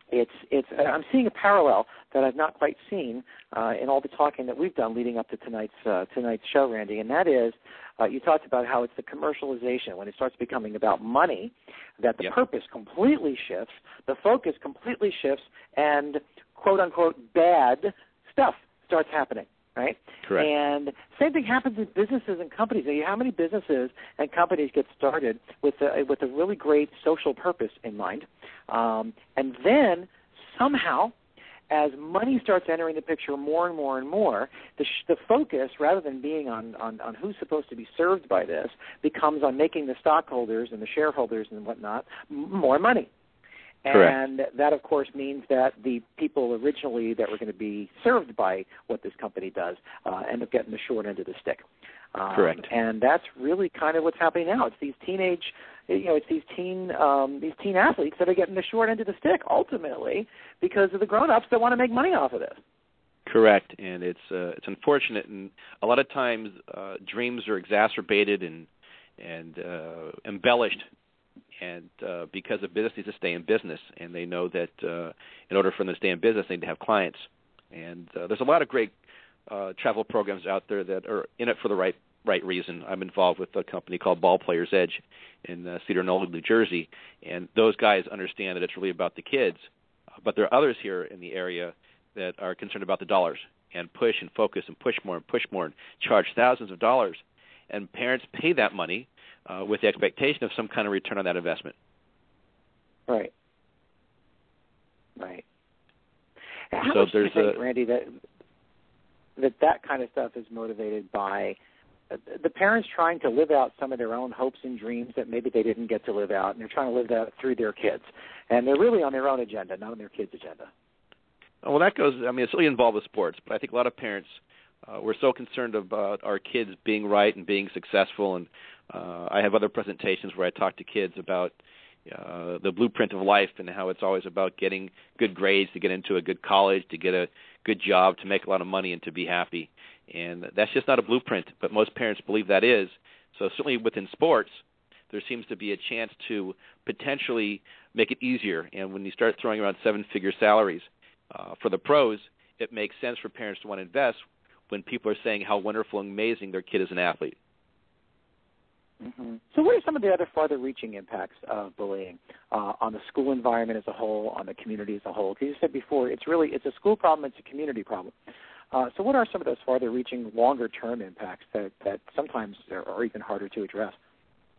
it's it's I'm seeing a parallel that I've not quite seen uh, in all the talking that we've done leading up to tonight's uh, tonight's show, Randy, and that is uh, you talked about how it's the commercialization when it starts becoming about money that the yep. purpose completely shifts, the focus completely shifts, and quote unquote bad stuff starts happening right? Correct. And same thing happens in businesses and companies. How many businesses and companies get started with a, with a really great social purpose in mind, um, and then somehow as money starts entering the picture more and more and more, the, sh- the focus, rather than being on, on, on who's supposed to be served by this, becomes on making the stockholders and the shareholders and whatnot m- more money. And that, of course, means that the people originally that were going to be served by what this company does uh, end up getting the short end of the stick. Um, Correct. And that's really kind of what's happening now. It's these teenage, you know, it's these teen um, these teen athletes that are getting the short end of the stick ultimately because of the grown-ups that want to make money off of this. Correct, and it's uh, it's unfortunate, and a lot of times uh, dreams are exacerbated and and uh, embellished and uh, because a business needs to stay in business, and they know that uh, in order for them to stay in business, they need to have clients. And uh, there's a lot of great uh, travel programs out there that are in it for the right right reason. I'm involved with a company called Ball Players Edge in uh, Cedar Knoll, New Jersey, and those guys understand that it's really about the kids. But there are others here in the area that are concerned about the dollars and push and focus and push more and push more and charge thousands of dollars. And parents pay that money uh, with the expectation of some kind of return on that investment. Right. Right. How so much there's do you think, a, Randy, that that that kind of stuff is motivated by uh, the parents trying to live out some of their own hopes and dreams that maybe they didn't get to live out, and they're trying to live that through their kids, and they're really on their own agenda, not on their kids' agenda. Well, that goes. I mean, it's really involved with sports, but I think a lot of parents uh, we're so concerned about our kids being right and being successful. And uh, I have other presentations where I talk to kids about uh, the blueprint of life and how it's always about getting good grades to get into a good college, to get a good job, to make a lot of money, and to be happy. And that's just not a blueprint, but most parents believe that is. So certainly within sports, there seems to be a chance to potentially make it easier. And when you start throwing around seven-figure salaries uh, for the pros, it makes sense for parents to want to invest when people are saying how wonderful and amazing their kid is an athlete. Mm-hmm. So, what are some of the other farther-reaching impacts of bullying uh, on the school environment as a whole, on the community as a whole? Because you said before, it's really it's a school problem, it's a community problem. Uh, so, what are some of those farther-reaching, longer-term impacts that that sometimes are, are even harder to address?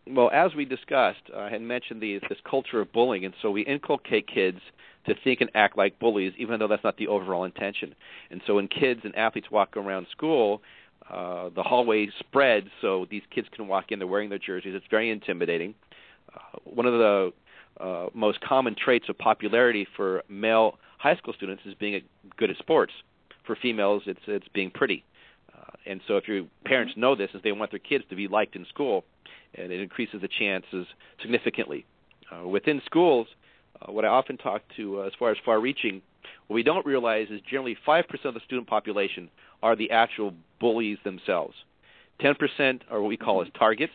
Well, as we discussed, I had mentioned the, this culture of bullying, and so we inculcate kids to think and act like bullies, even though that's not the overall intention. And so when kids and athletes walk around school, uh, the hallway spreads so these kids can walk in. They're wearing their jerseys. It's very intimidating. Uh, one of the uh, most common traits of popularity for male high school students is being good at sports. For females, it's it's being pretty. Uh, and so if your parents know this, is they want their kids to be liked in school, and it increases the chances significantly. Uh, within schools, uh, what I often talk to uh, as far as far-reaching, what we don't realize is generally 5% of the student population are the actual bullies themselves. 10% are what we call as targets,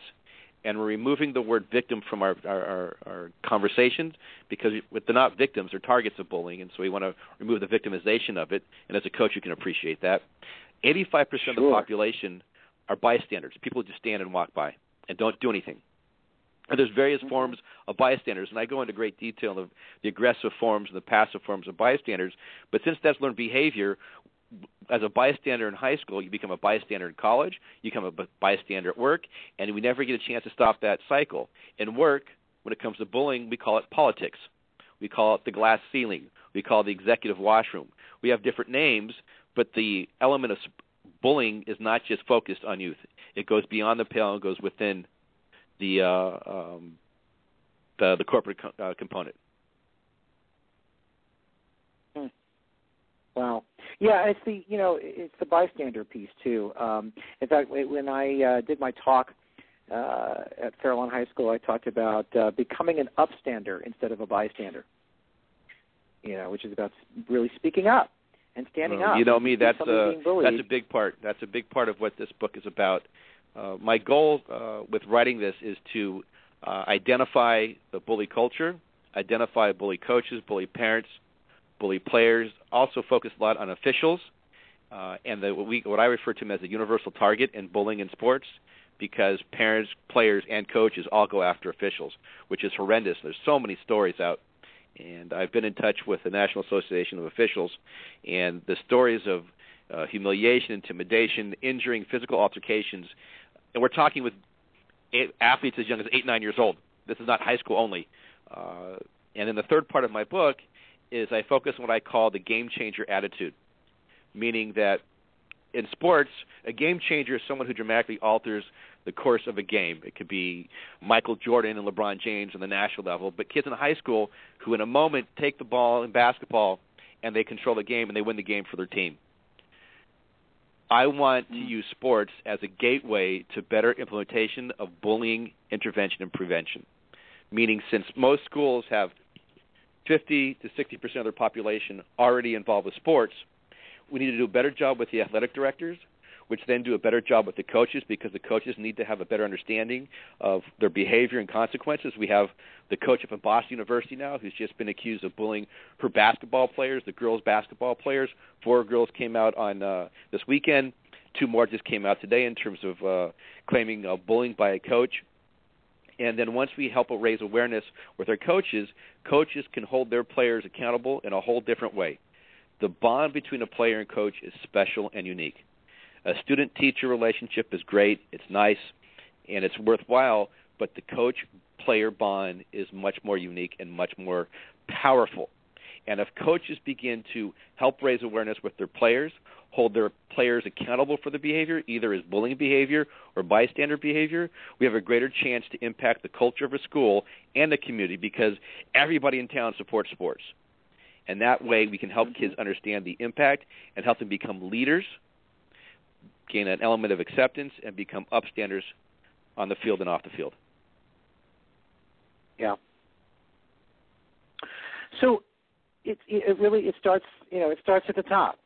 and we're removing the word victim from our, our, our, our conversations because they're not victims, they're targets of bullying, and so we want to remove the victimization of it. And as a coach, you can appreciate that. 85% sure. of the population are bystanders, people who just stand and walk by and don't do anything. And there's various mm-hmm. forms of bystanders, and I go into great detail of the aggressive forms and the passive forms of bystanders. But since that's learned behavior, as a bystander in high school, you become a bystander in college, you become a bystander at work, and we never get a chance to stop that cycle. In work, when it comes to bullying, we call it politics. We call it the glass ceiling. We call it the executive washroom. We have different names, but the element of bullying is not just focused on youth. It goes beyond the pale and goes within the uh, um, the, the corporate co- uh, component. Hmm. Wow. Yeah, it's the you know it's the bystander piece too. Um, in fact, when I uh, did my talk uh, at Fair Lawn High School, I talked about uh, becoming an upstander instead of a bystander. You know, which is about really speaking up and standing up. You know me, that's a that's a big part. That's a big part of what this book is about. Uh, my goal uh, with writing this is to uh, identify the bully culture, identify bully coaches, bully parents, bully players. Also focus a lot on officials uh, and the, what, we, what I refer to as a universal target in bullying in sports, because parents, players, and coaches all go after officials, which is horrendous. There's so many stories out and I've been in touch with the National Association of Officials, and the stories of uh, humiliation, intimidation, injuring, physical altercations and we're talking with athletes as young as eight, nine years old. This is not high school only. Uh, and then the third part of my book is I focus on what I call the game changer attitude, meaning that in sports, a game changer is someone who dramatically alters the course of a game. It could be Michael Jordan and LeBron James on the national level, but kids in high school who in a moment take the ball in basketball and they control the game and they win the game for their team. I want to mm. use sports as a gateway to better implementation of bullying intervention and prevention. Meaning, since most schools have 50 to 60 percent of their population already involved with sports, we need to do a better job with the athletic directors. which then do a better job with the coaches because the coaches need to have a better understanding of their behavior and consequences. We have the coach up at Boston University now who's just been accused of bullying her basketball players, the girls basketball players. Four girls came out on uh, this weekend. Two more just came out today in terms of uh, claiming uh, bullying by a coach. And then once we help raise awareness with our coaches, coaches can hold their players accountable in a whole different way. The bond between a player and coach is special and unique. A student teacher relationship is great, it's nice, and it's worthwhile, but the coach player bond is much more unique and much more powerful. And if coaches begin to help raise awareness with their players, hold their players accountable for the behavior, either as bullying behavior or bystander behavior, we have a greater chance to impact the culture of a school and the community because everybody in town supports sports. And that way we can help Mm-hmm. kids understand the impact and help them become leaders, gain an element of acceptance, and become upstanders on the field and off the field. Yeah. So it it really it starts you know it starts at the top.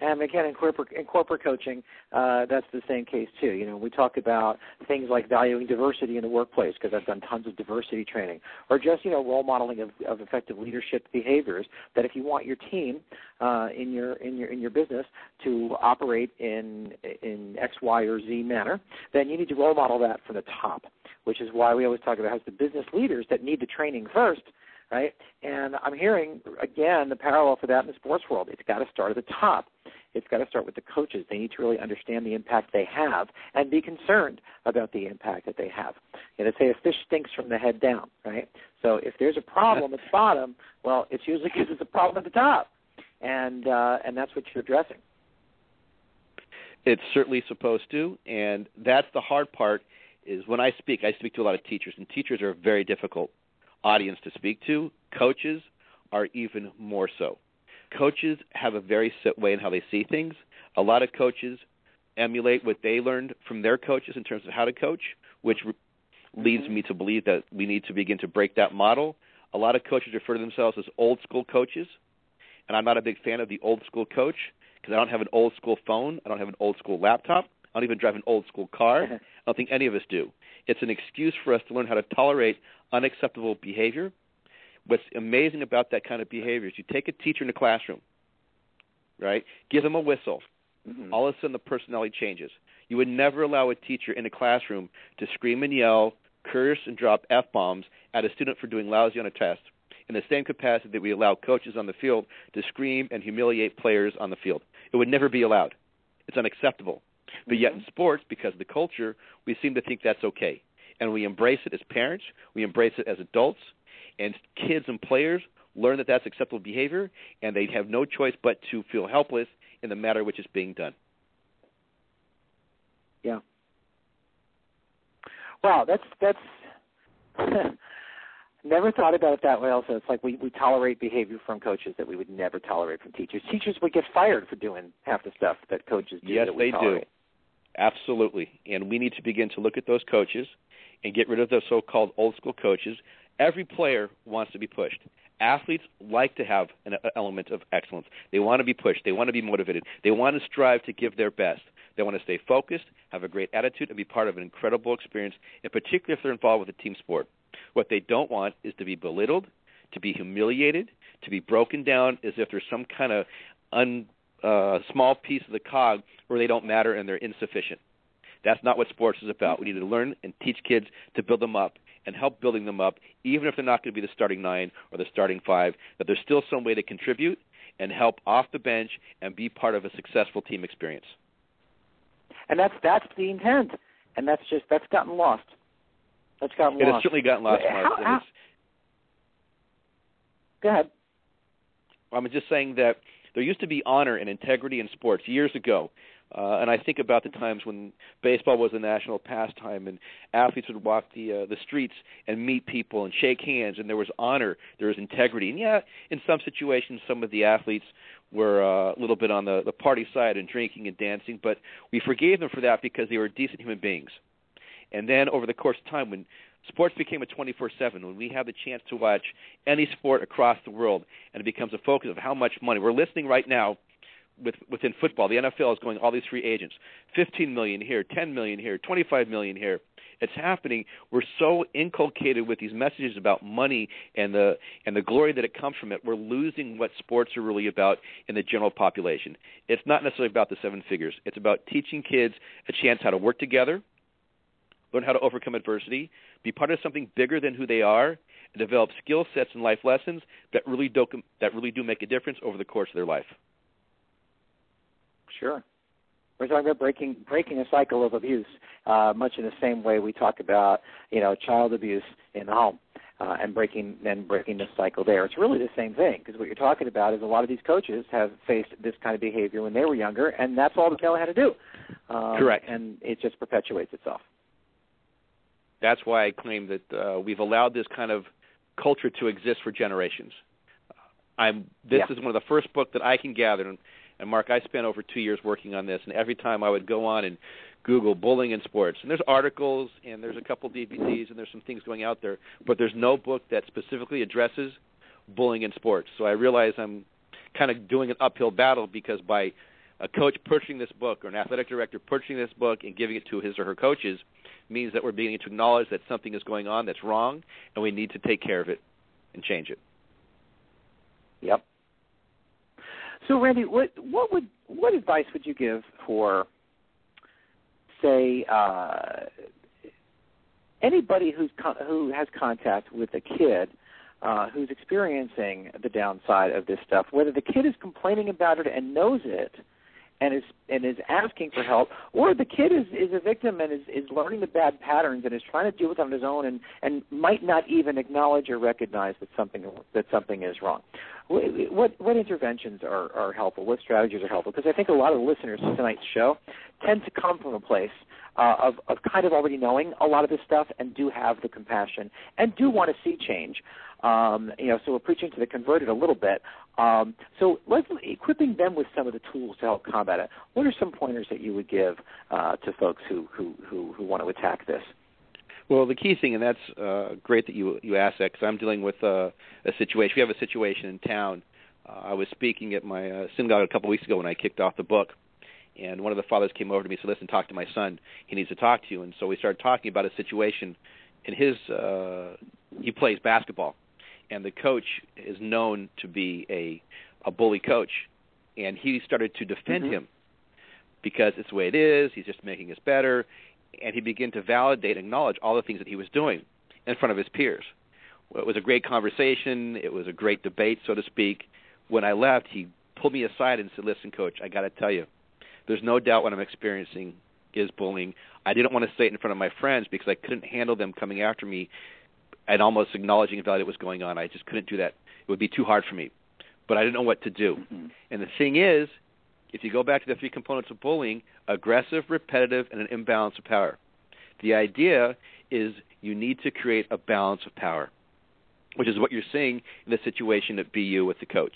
And again, in corporate in corporate coaching, uh, that's the same case too. You know, we talk about things like valuing diversity in the workplace because I've done tons of diversity training, or just you know role modeling of, of effective leadership behaviors. That if you want your team uh, in your in your in your business to operate in in X, Y, or Z manner, then you need to role model that from the top. Which is why we always talk about how it's the business leaders that need the training first right? And I'm hearing again the parallel for that in the sports world. It's got to start at the top. It's got to start with the coaches. They need to really understand the impact they have and be concerned about the impact that they have. You know, they say a fish stinks from the head down, right? So if there's a problem at the bottom, well, it's usually because it's a problem at the top, and uh, and that's what you're addressing. It's certainly supposed to, and that's the hard part. Is when I speak, I speak to a lot of teachers, and teachers are very difficult audience to speak to. Coaches are even more so. Coaches have a very set way in how they see things. A lot of coaches emulate what they learned from their coaches in terms of how to coach, which leads me to believe that we need to begin to break that model. A lot of coaches refer to themselves as old school coaches, and I'm not a big fan of the old school coach because I don't have an old school phone, I don't have an old school laptop, I don't even drive an old school car. I don't think any of us do. It's an excuse for us to learn how to tolerate unacceptable behavior. What's amazing about that kind of behavior is you take a teacher in a classroom, right? Give them a whistle. Mm-hmm. All of a sudden, the personality changes. You would never allow a teacher in a classroom to scream and yell, curse, and drop f bombs at a student for doing lousy on a test. In the same capacity that we allow coaches on the field to scream and humiliate players on the field, it would never be allowed. It's unacceptable. But yet in mm-hmm. sports, because of the culture, we seem to think that's okay. And we embrace it as parents, we embrace it as adults, and kids and players learn that that's acceptable behavior, and they have no choice but to feel helpless in the matter which is being done. Yeah. Wow, that's that's never thought about it that way. Also, it's like we we tolerate behavior from coaches that we would never tolerate from teachers. Teachers would get fired for doing half the stuff that coaches do. Yes, that we they do. Absolutely. And we need to begin to look at those coaches and get rid of those so called old school coaches. Every player wants to be pushed. Athletes like to have an element of excellence. They want to be pushed. They want to be motivated. They want to strive to give their best. They want to stay focused, have a great attitude, and be part of an incredible experience, and particularly if they're involved with a team sport. What they don't want is to be belittled, to be humiliated, to be broken down as if there's some kind of un, uh, small piece of the cog where they don't matter and they're insufficient. That's not what sports is about. We need to learn and teach kids to build them up and help building them up, even if they're not going to be the starting nine or the starting five, that there's still some way to contribute and help off the bench and be part of a successful team experience. And that's that's the intent, and that's just that's gotten lost. That's gotten It has certainly gotten lost, How- how- Go ahead. I'm just saying that there used to be honor and integrity in sports years ago. Uh, and I think about the times when baseball was a national pastime, and athletes would walk the uh, the streets and meet people and shake hands, and there was honor, there was integrity. And yeah, in some situations, some of the athletes were uh, a little bit on the the party side and drinking and dancing, but we forgave them for that because they were decent human beings. And then over the course of time, when sports became a 24/7, when we have the chance to watch any sport across the world, and it becomes a focus of how much money we're listening right now with within football. The NFL is going all these free agents, 15 million here, 10 million here, 25 million here. It's happening. We're so inculcated with these messages about money and the and the glory that it comes from it. We're losing what sports are really about in the general population. It's not necessarily about the seven figures. It's about teaching kids a chance how to work together, learn how to overcome adversity, be part of something bigger than who they are, and develop skill sets and life lessons that really do that really do make a difference over the course of their life. Sure. We're talking about breaking breaking a cycle of abuse, uh, much in the same way we talk about you know child abuse in the home. Uh, and breaking and breaking the cycle there. It's really the same thing because what you're talking about is a lot of these coaches have faced this kind of behavior when they were younger, and that's all they know how to do. Um, Correct. And it just perpetuates itself. That's why I claim that uh, we've allowed this kind of culture to exist for generations. I'm. This yeah. is one of the first book that I can gather, and and Mark, I spent over two years working on this, and every time I would go on and Google bullying in sports, and there's articles and there's a couple DVDs and there's some things going out there, but there's no book that specifically addresses bullying in sports. So I realize I'm kind of doing an uphill battle because by a coach purchasing this book or an athletic director purchasing this book and giving it to his or her coaches means that we're beginning to acknowledge that something is going on that's wrong and we need to take care of it and change it. Yep. So, Randy, what what would what advice would you give for, say, uh, anybody who's con- who has contact with a kid uh, who's experiencing the downside of this stuff, whether the kid is complaining about it and knows it, and is and is asking for help, or the kid is is a victim and is is learning the bad patterns and is trying to deal with them on his own and and might not even acknowledge or recognize that something that something is wrong. What what interventions are are helpful? What strategies are helpful? Because I think a lot of the listeners to tonight's show tend to come from a place uh, of of kind of already knowing a lot of this stuff and do have the compassion and do want to see change. Um, you know, so we're preaching to the converted a little bit. Um, so let's equipping them with some of the tools to help combat it. What are some pointers that you would give uh, to folks who, who who who want to attack this? Well, the key thing, and that's uh, great that you you asked that, because I'm dealing with uh, a situation. We have a situation in town. Uh, I was speaking at my uh, synagogue a couple weeks ago when I kicked off the book, and one of the fathers came over to me and said, "Listen, talk to my son. He needs to talk to you." And so we started talking about a situation. In his, uh, he plays basketball, and the coach is known to be a a bully coach, and he started to defend mm-hmm. him because it's the way it is. He's just making us better, and he began to validate and acknowledge all the things that he was doing in front of his peers. Well, it was a great conversation. It was a great debate, so to speak. When I left, he pulled me aside and said, "Listen, coach, I got to tell you, there's no doubt what I'm experiencing is bullying. I didn't want to say it in front of my friends because I couldn't handle them coming after me and almost acknowledging and validating what was going on. I just couldn't do that. It would be too hard for me. But I didn't know what to do. Mm-hmm. And the thing is, if you go back to the three components of bullying, aggressive, repetitive, and an imbalance of power. The idea is you need to create a balance of power, which is what you're seeing in the situation at BU with the coach.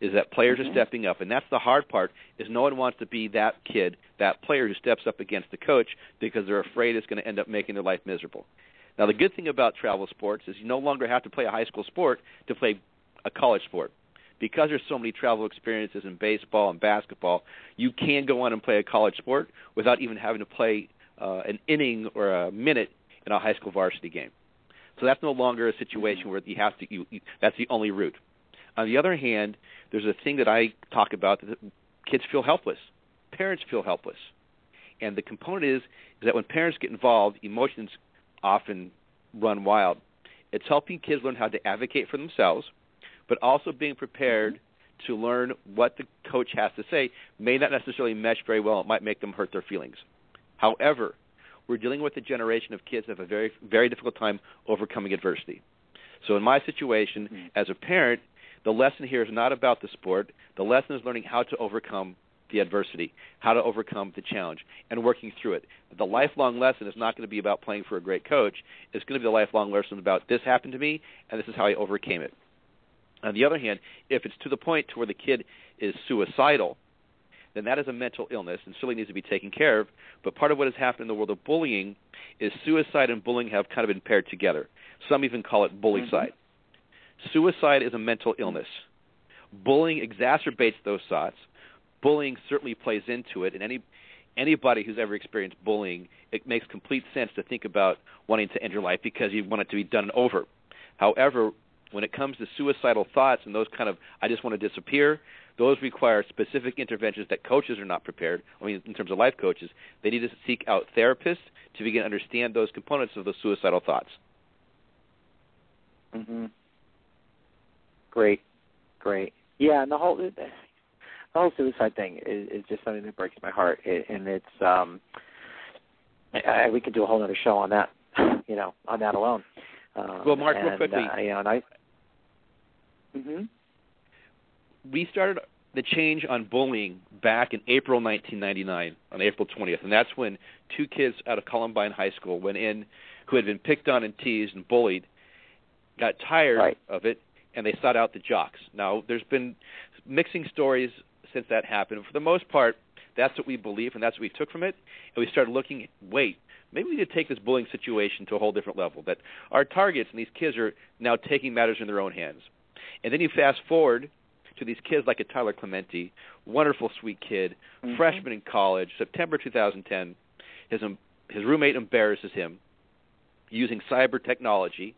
Is that players mm-hmm. are stepping up, and that's the hard part. Is no one wants to be that kid, that player who steps up against the coach because they're afraid it's going to end up making their life miserable. Now, the good thing about travel sports is you no longer have to play a high school sport to play a college sport. Because there's so many travel experiences in baseball and basketball, you can go on and play a college sport without even having to play uh, an inning or a minute in a high school varsity game. So that's no longer a situation where you have to. You, you, that's the only route. On the other hand, there's a thing that I talk about that kids feel helpless, parents feel helpless, and the component is, is that when parents get involved, emotions often run wild. It's helping kids learn how to advocate for themselves, but also being prepared to learn what the coach has to say may not necessarily mesh very well. It might make them hurt their feelings. However, we're dealing with a generation of kids that have a very, very difficult time overcoming adversity. So, in my situation, mm-hmm. as a parent, the lesson here is not about the sport. The lesson is learning how to overcome the adversity, how to overcome the challenge, and working through it. The lifelong lesson is not going to be about playing for a great coach. It's going to be the lifelong lesson about this happened to me, and this is how I overcame it. On the other hand, if it's to the point to where the kid is suicidal, then that is a mental illness and certainly needs to be taken care of. But part of what has happened in the world of bullying is suicide and bullying have kind of been paired together. Some even call it bullycide. Mm-hmm. Suicide is a mental illness. Bullying exacerbates those thoughts bullying certainly plays into it, and any anybody who's ever experienced bullying, it makes complete sense to think about wanting to end your life because you want it to be done over. However, when it comes to suicidal thoughts and those kind of I just want to disappear, those require specific interventions that coaches are not prepared. I mean, in terms of life coaches, they need to seek out therapists to begin to understand those components of those suicidal thoughts. Mhm. Great, great. Yeah, and the whole the whole suicide thing is, is just something that breaks my heart, it, and it's um, I, we could do a whole other show on that, you know, on that alone. Um, well, Mark, and, real quickly, uh, you know, and I. Mhm. We started the change on bullying back in April 1999, on April 20th, and that's when two kids out of Columbine High School went in who had been picked on and teased and bullied, got tired right. of it, and they sought out the jocks. Now, there's been mixing stories since that happened. For the most part, that's what we believe, and that's what we took from it. And we started looking. Wait, maybe we need to take this bullying situation to a whole different level. That our targets and these kids are now taking matters in their own hands. And then you fast forward to these kids like a Tyler Clementi, wonderful, sweet kid, mm-hmm. freshman in college, September 2010. His um, his roommate embarrasses him using cyber technology,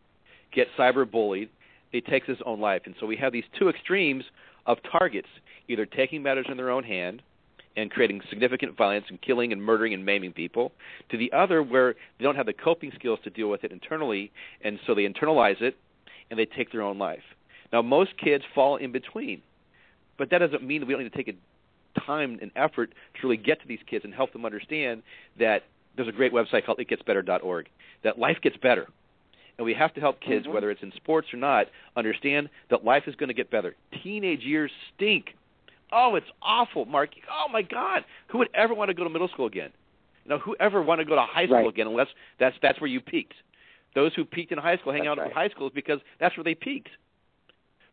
gets cyber bullied. He takes his own life, and so we have these two extremes of targets, either taking matters in their own hand and creating significant violence and killing and murdering and maiming people, to the other where they don't have the coping skills to deal with it internally, and so they internalize it and they take their own life. Now, most kids fall in between, but that doesn't mean that we don't need to take a time and effort to really get to these kids and help them understand that there's a great website called itgetsbetter.org, that life gets better. And we have to help kids, mm-hmm. whether it's in sports or not, understand that life is going to get better. Teenage years stink. Oh, it's awful, Mark. Oh my God, who would ever want to go to middle school again? You know, who ever want to go to high school right. again unless that's that's where you peaked. Those who peaked in high school hang that's out right. in high schools because that's where they peaked.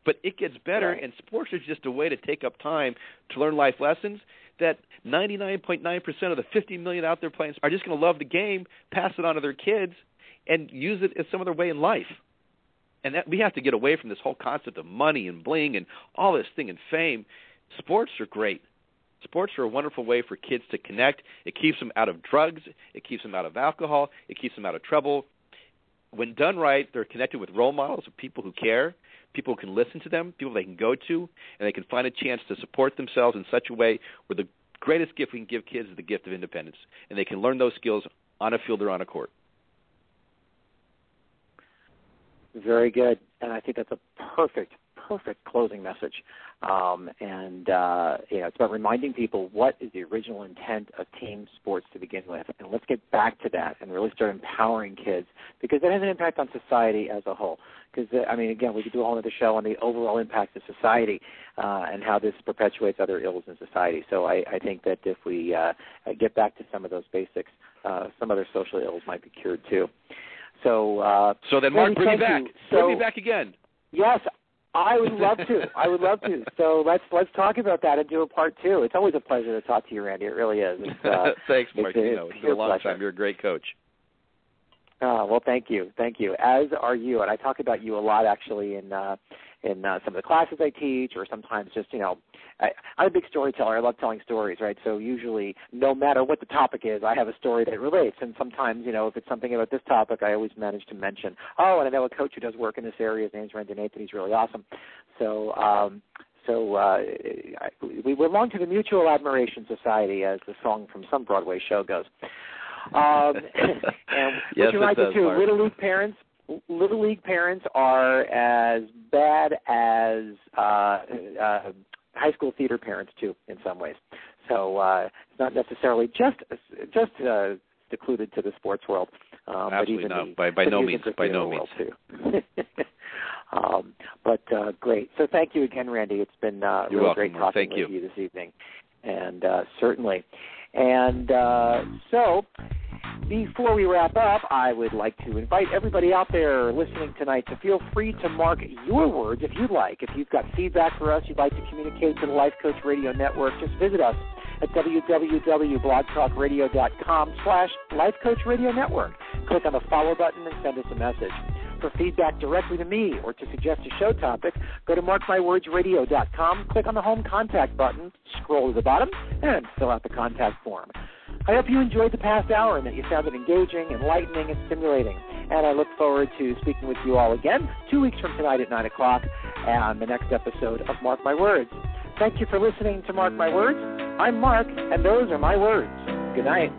But it gets better, right. and sports is just a way to take up time to learn life lessons that 99.9% of the 50 million out there playing are just going to love the game, pass it on to their kids, and use it as some other way in life. And that we have to get away from this whole concept of money and bling and all this thing and fame. Sports are great. Sports are a wonderful way for kids to connect. It keeps them out of drugs. It keeps them out of alcohol. It keeps them out of trouble. When done right, they're connected with role models of people who care, people who can listen to them, people they can go to, and they can find a chance to support themselves in such a way where the greatest gift we can give kids is the gift of independence, and they can learn those skills on a field or on a court. Very good, and I think that's a perfect, perfect closing message. Um, and uh, you know, it's about reminding people what is the original intent of team sports to begin with, and let's get back to that and really start empowering kids because that has an impact on society as a whole. Because uh, I mean, again, we could do a whole other show on the overall impact of society uh, and how this perpetuates other ills in society. So I, I think that if we uh, get back to some of those basics, uh, some other social ills might be cured too. So, uh, so then, Mark, bring me back. So, bring me back again. Yes, I would love to. I would love to. So let's let's talk about that and do a part two. It's always a pleasure to talk to you, Randy. It really is. It's, uh, Thanks, Mark. It's, a, you know, it's for a long pleasure. time, you're a great coach. Uh, well, thank you, thank you. As are you, and I talk about you a lot actually in uh, in uh, some of the classes I teach, or sometimes just you know, I, I'm a big storyteller. I love telling stories, right? So usually, no matter what the topic is, I have a story that relates. And sometimes, you know, if it's something about this topic, I always manage to mention, oh, and I know a coach who does work in this area. His name's Randy Nathan. He's really awesome. So. um so uh, we belong to the Mutual Admiration Society, as the song from some Broadway show goes. Um, and yes, what you like to Mark. Little League parents little league parents are as bad as uh, uh, high school theater parents too, in some ways. So uh, it's not necessarily just just uh, secluded to the sports world, um, Absolutely but even not. the, by by no means. By no means. Too. um, but uh, great. So thank you again, Randy. It's been uh, You're really welcome, great talking Thank with you. this evening, and uh, certainly. And uh, so, before we wrap up, I would like to invite everybody out there listening tonight to feel free to mark your words if you'd like. If you've got feedback for us, you'd like to communicate to the Life Coach Radio Network, just visit us at www.blogtalkradio.com slash Life Coach Radio Network. Click on the follow button and send us a message. For feedback directly to me or to suggest a show topic, go to markmywordsradio.com, click on the home contact button, scroll to the bottom, and fill out the contact form. I hope you enjoyed the past hour and that you found it engaging, enlightening, and stimulating. And I look forward to speaking with you all again two weeks from tonight at 9 o'clock on the next episode of Mark My Words. Thank you for listening to Mark My Words. I'm Mark, and those are my words. Good night.